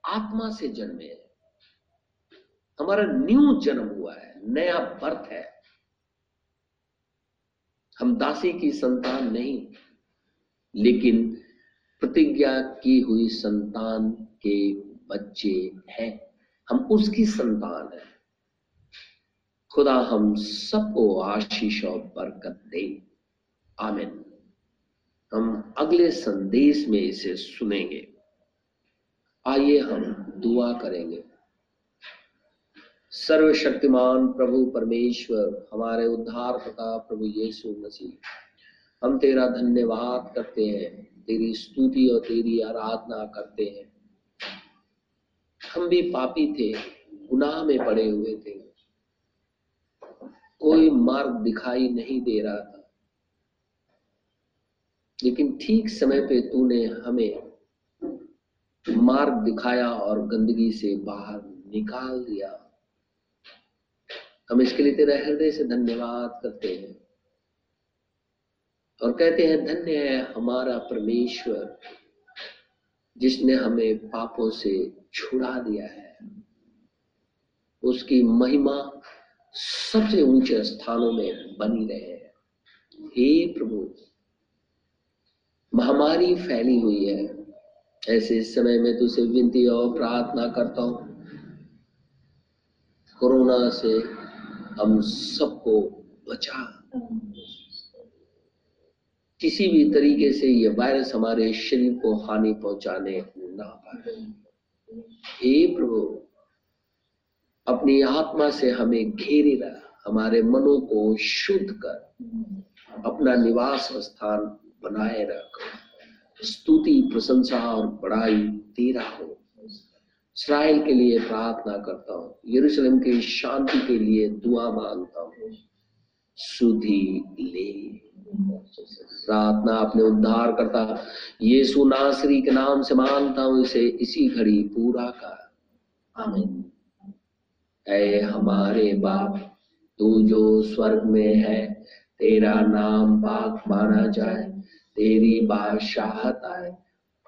आत्मा से जन्मे हैं। हमारा न्यू जन्म हुआ है, नया बर्थ है। हम दासी की संतान नहीं, लेकिन प्रतिज्ञा की हुई संतान के बच्चे हैं। हम उसकी संतान है। खुदा हम सबको आशीष और बरकत दे। आमिन। हम अगले संदेश में इसे सुनेंगे। आइए हम दुआ करेंगे। सर्वशक्तिमान प्रभु परमेश्वर, हमारे उद्धार का प्रभु यीशु मसीह। हम तेरा धन्यवाद करते हैं, तेरी स्तुति और तेरी आराधना करते हैं। हम भी पापी थे, गुनाह में पड़े हुए थे। कोई मार्ग दिखाई नहीं दे रहा था। लेकिन ठीक समय पे तूने हमें मार्ग दिखाया और गंदगी से बाहर निकाल दिया। हम इसके लिए तेरा हृदय से धन्यवाद करते हैं और कहते हैं, धन्य है हमारा परमेश्वर जिसने हमें पापों से छुड़ा दिया है। उसकी महिमा सबसे ऊँचे स्थानों में बनी रहे। हे प्रभु, महामारी फैली हुई है। ऐसे समय में तुझसे विनती और प्रार्थना करता हूँ। कोरोना से हम सबको बचा। किसी भी तरीके से ये वायरस हमारे शरीर को हानि पहुँचाने ना पाए। हे प्रभु, अपनी आत्मा से हमें घेरे रहा, हमारे मनो को शुद्ध कर, अपना निवास स्थान बनाए रख। स्तुति, प्रशंसा और बड़ाई तेरा हो। इसराइल के लिए प्रार्थना करता हूँ यरूशलेम की शांति के लिए दुआ माँगता हूँ। सुधी ले। प्रार्थना अपने उद्धार करता। यीशु नासरी के नाम से मानता हूँ इसे इसी घड़ी पूरा कर। आमीन। ऐ हमारे बाप तू जो स्वर्ग में है तेरा नाम पाक माना जाए तेरी बादशाहत आए।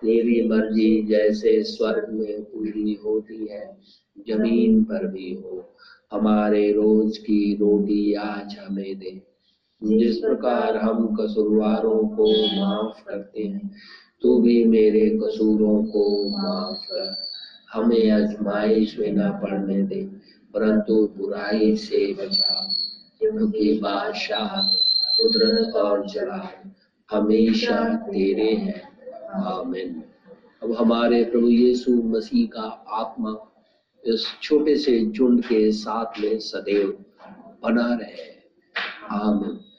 तेरी मर्ज़ी जैसे स्वर्ग में पूरी होती है, ज़मीन पर भी हो। हमारे रोज की रोटी आज हमें दे। जिस प्रकार हम कसूरवारों को माफ़ करते हैं, तू भी मेरे कसूरों को माफ़ कर। हमें आजमाइश में न पड़ने दे, परंतु बुराई से बचा। क्योंकि बादशाह कुदरत और जलाल हमेशा तेरे हैं। आमीन। अब हमारे प्रभु यीशु मसीह का आत्मा इस छोटे से झुंड के साथ में सदैव बना रहे। आमीन।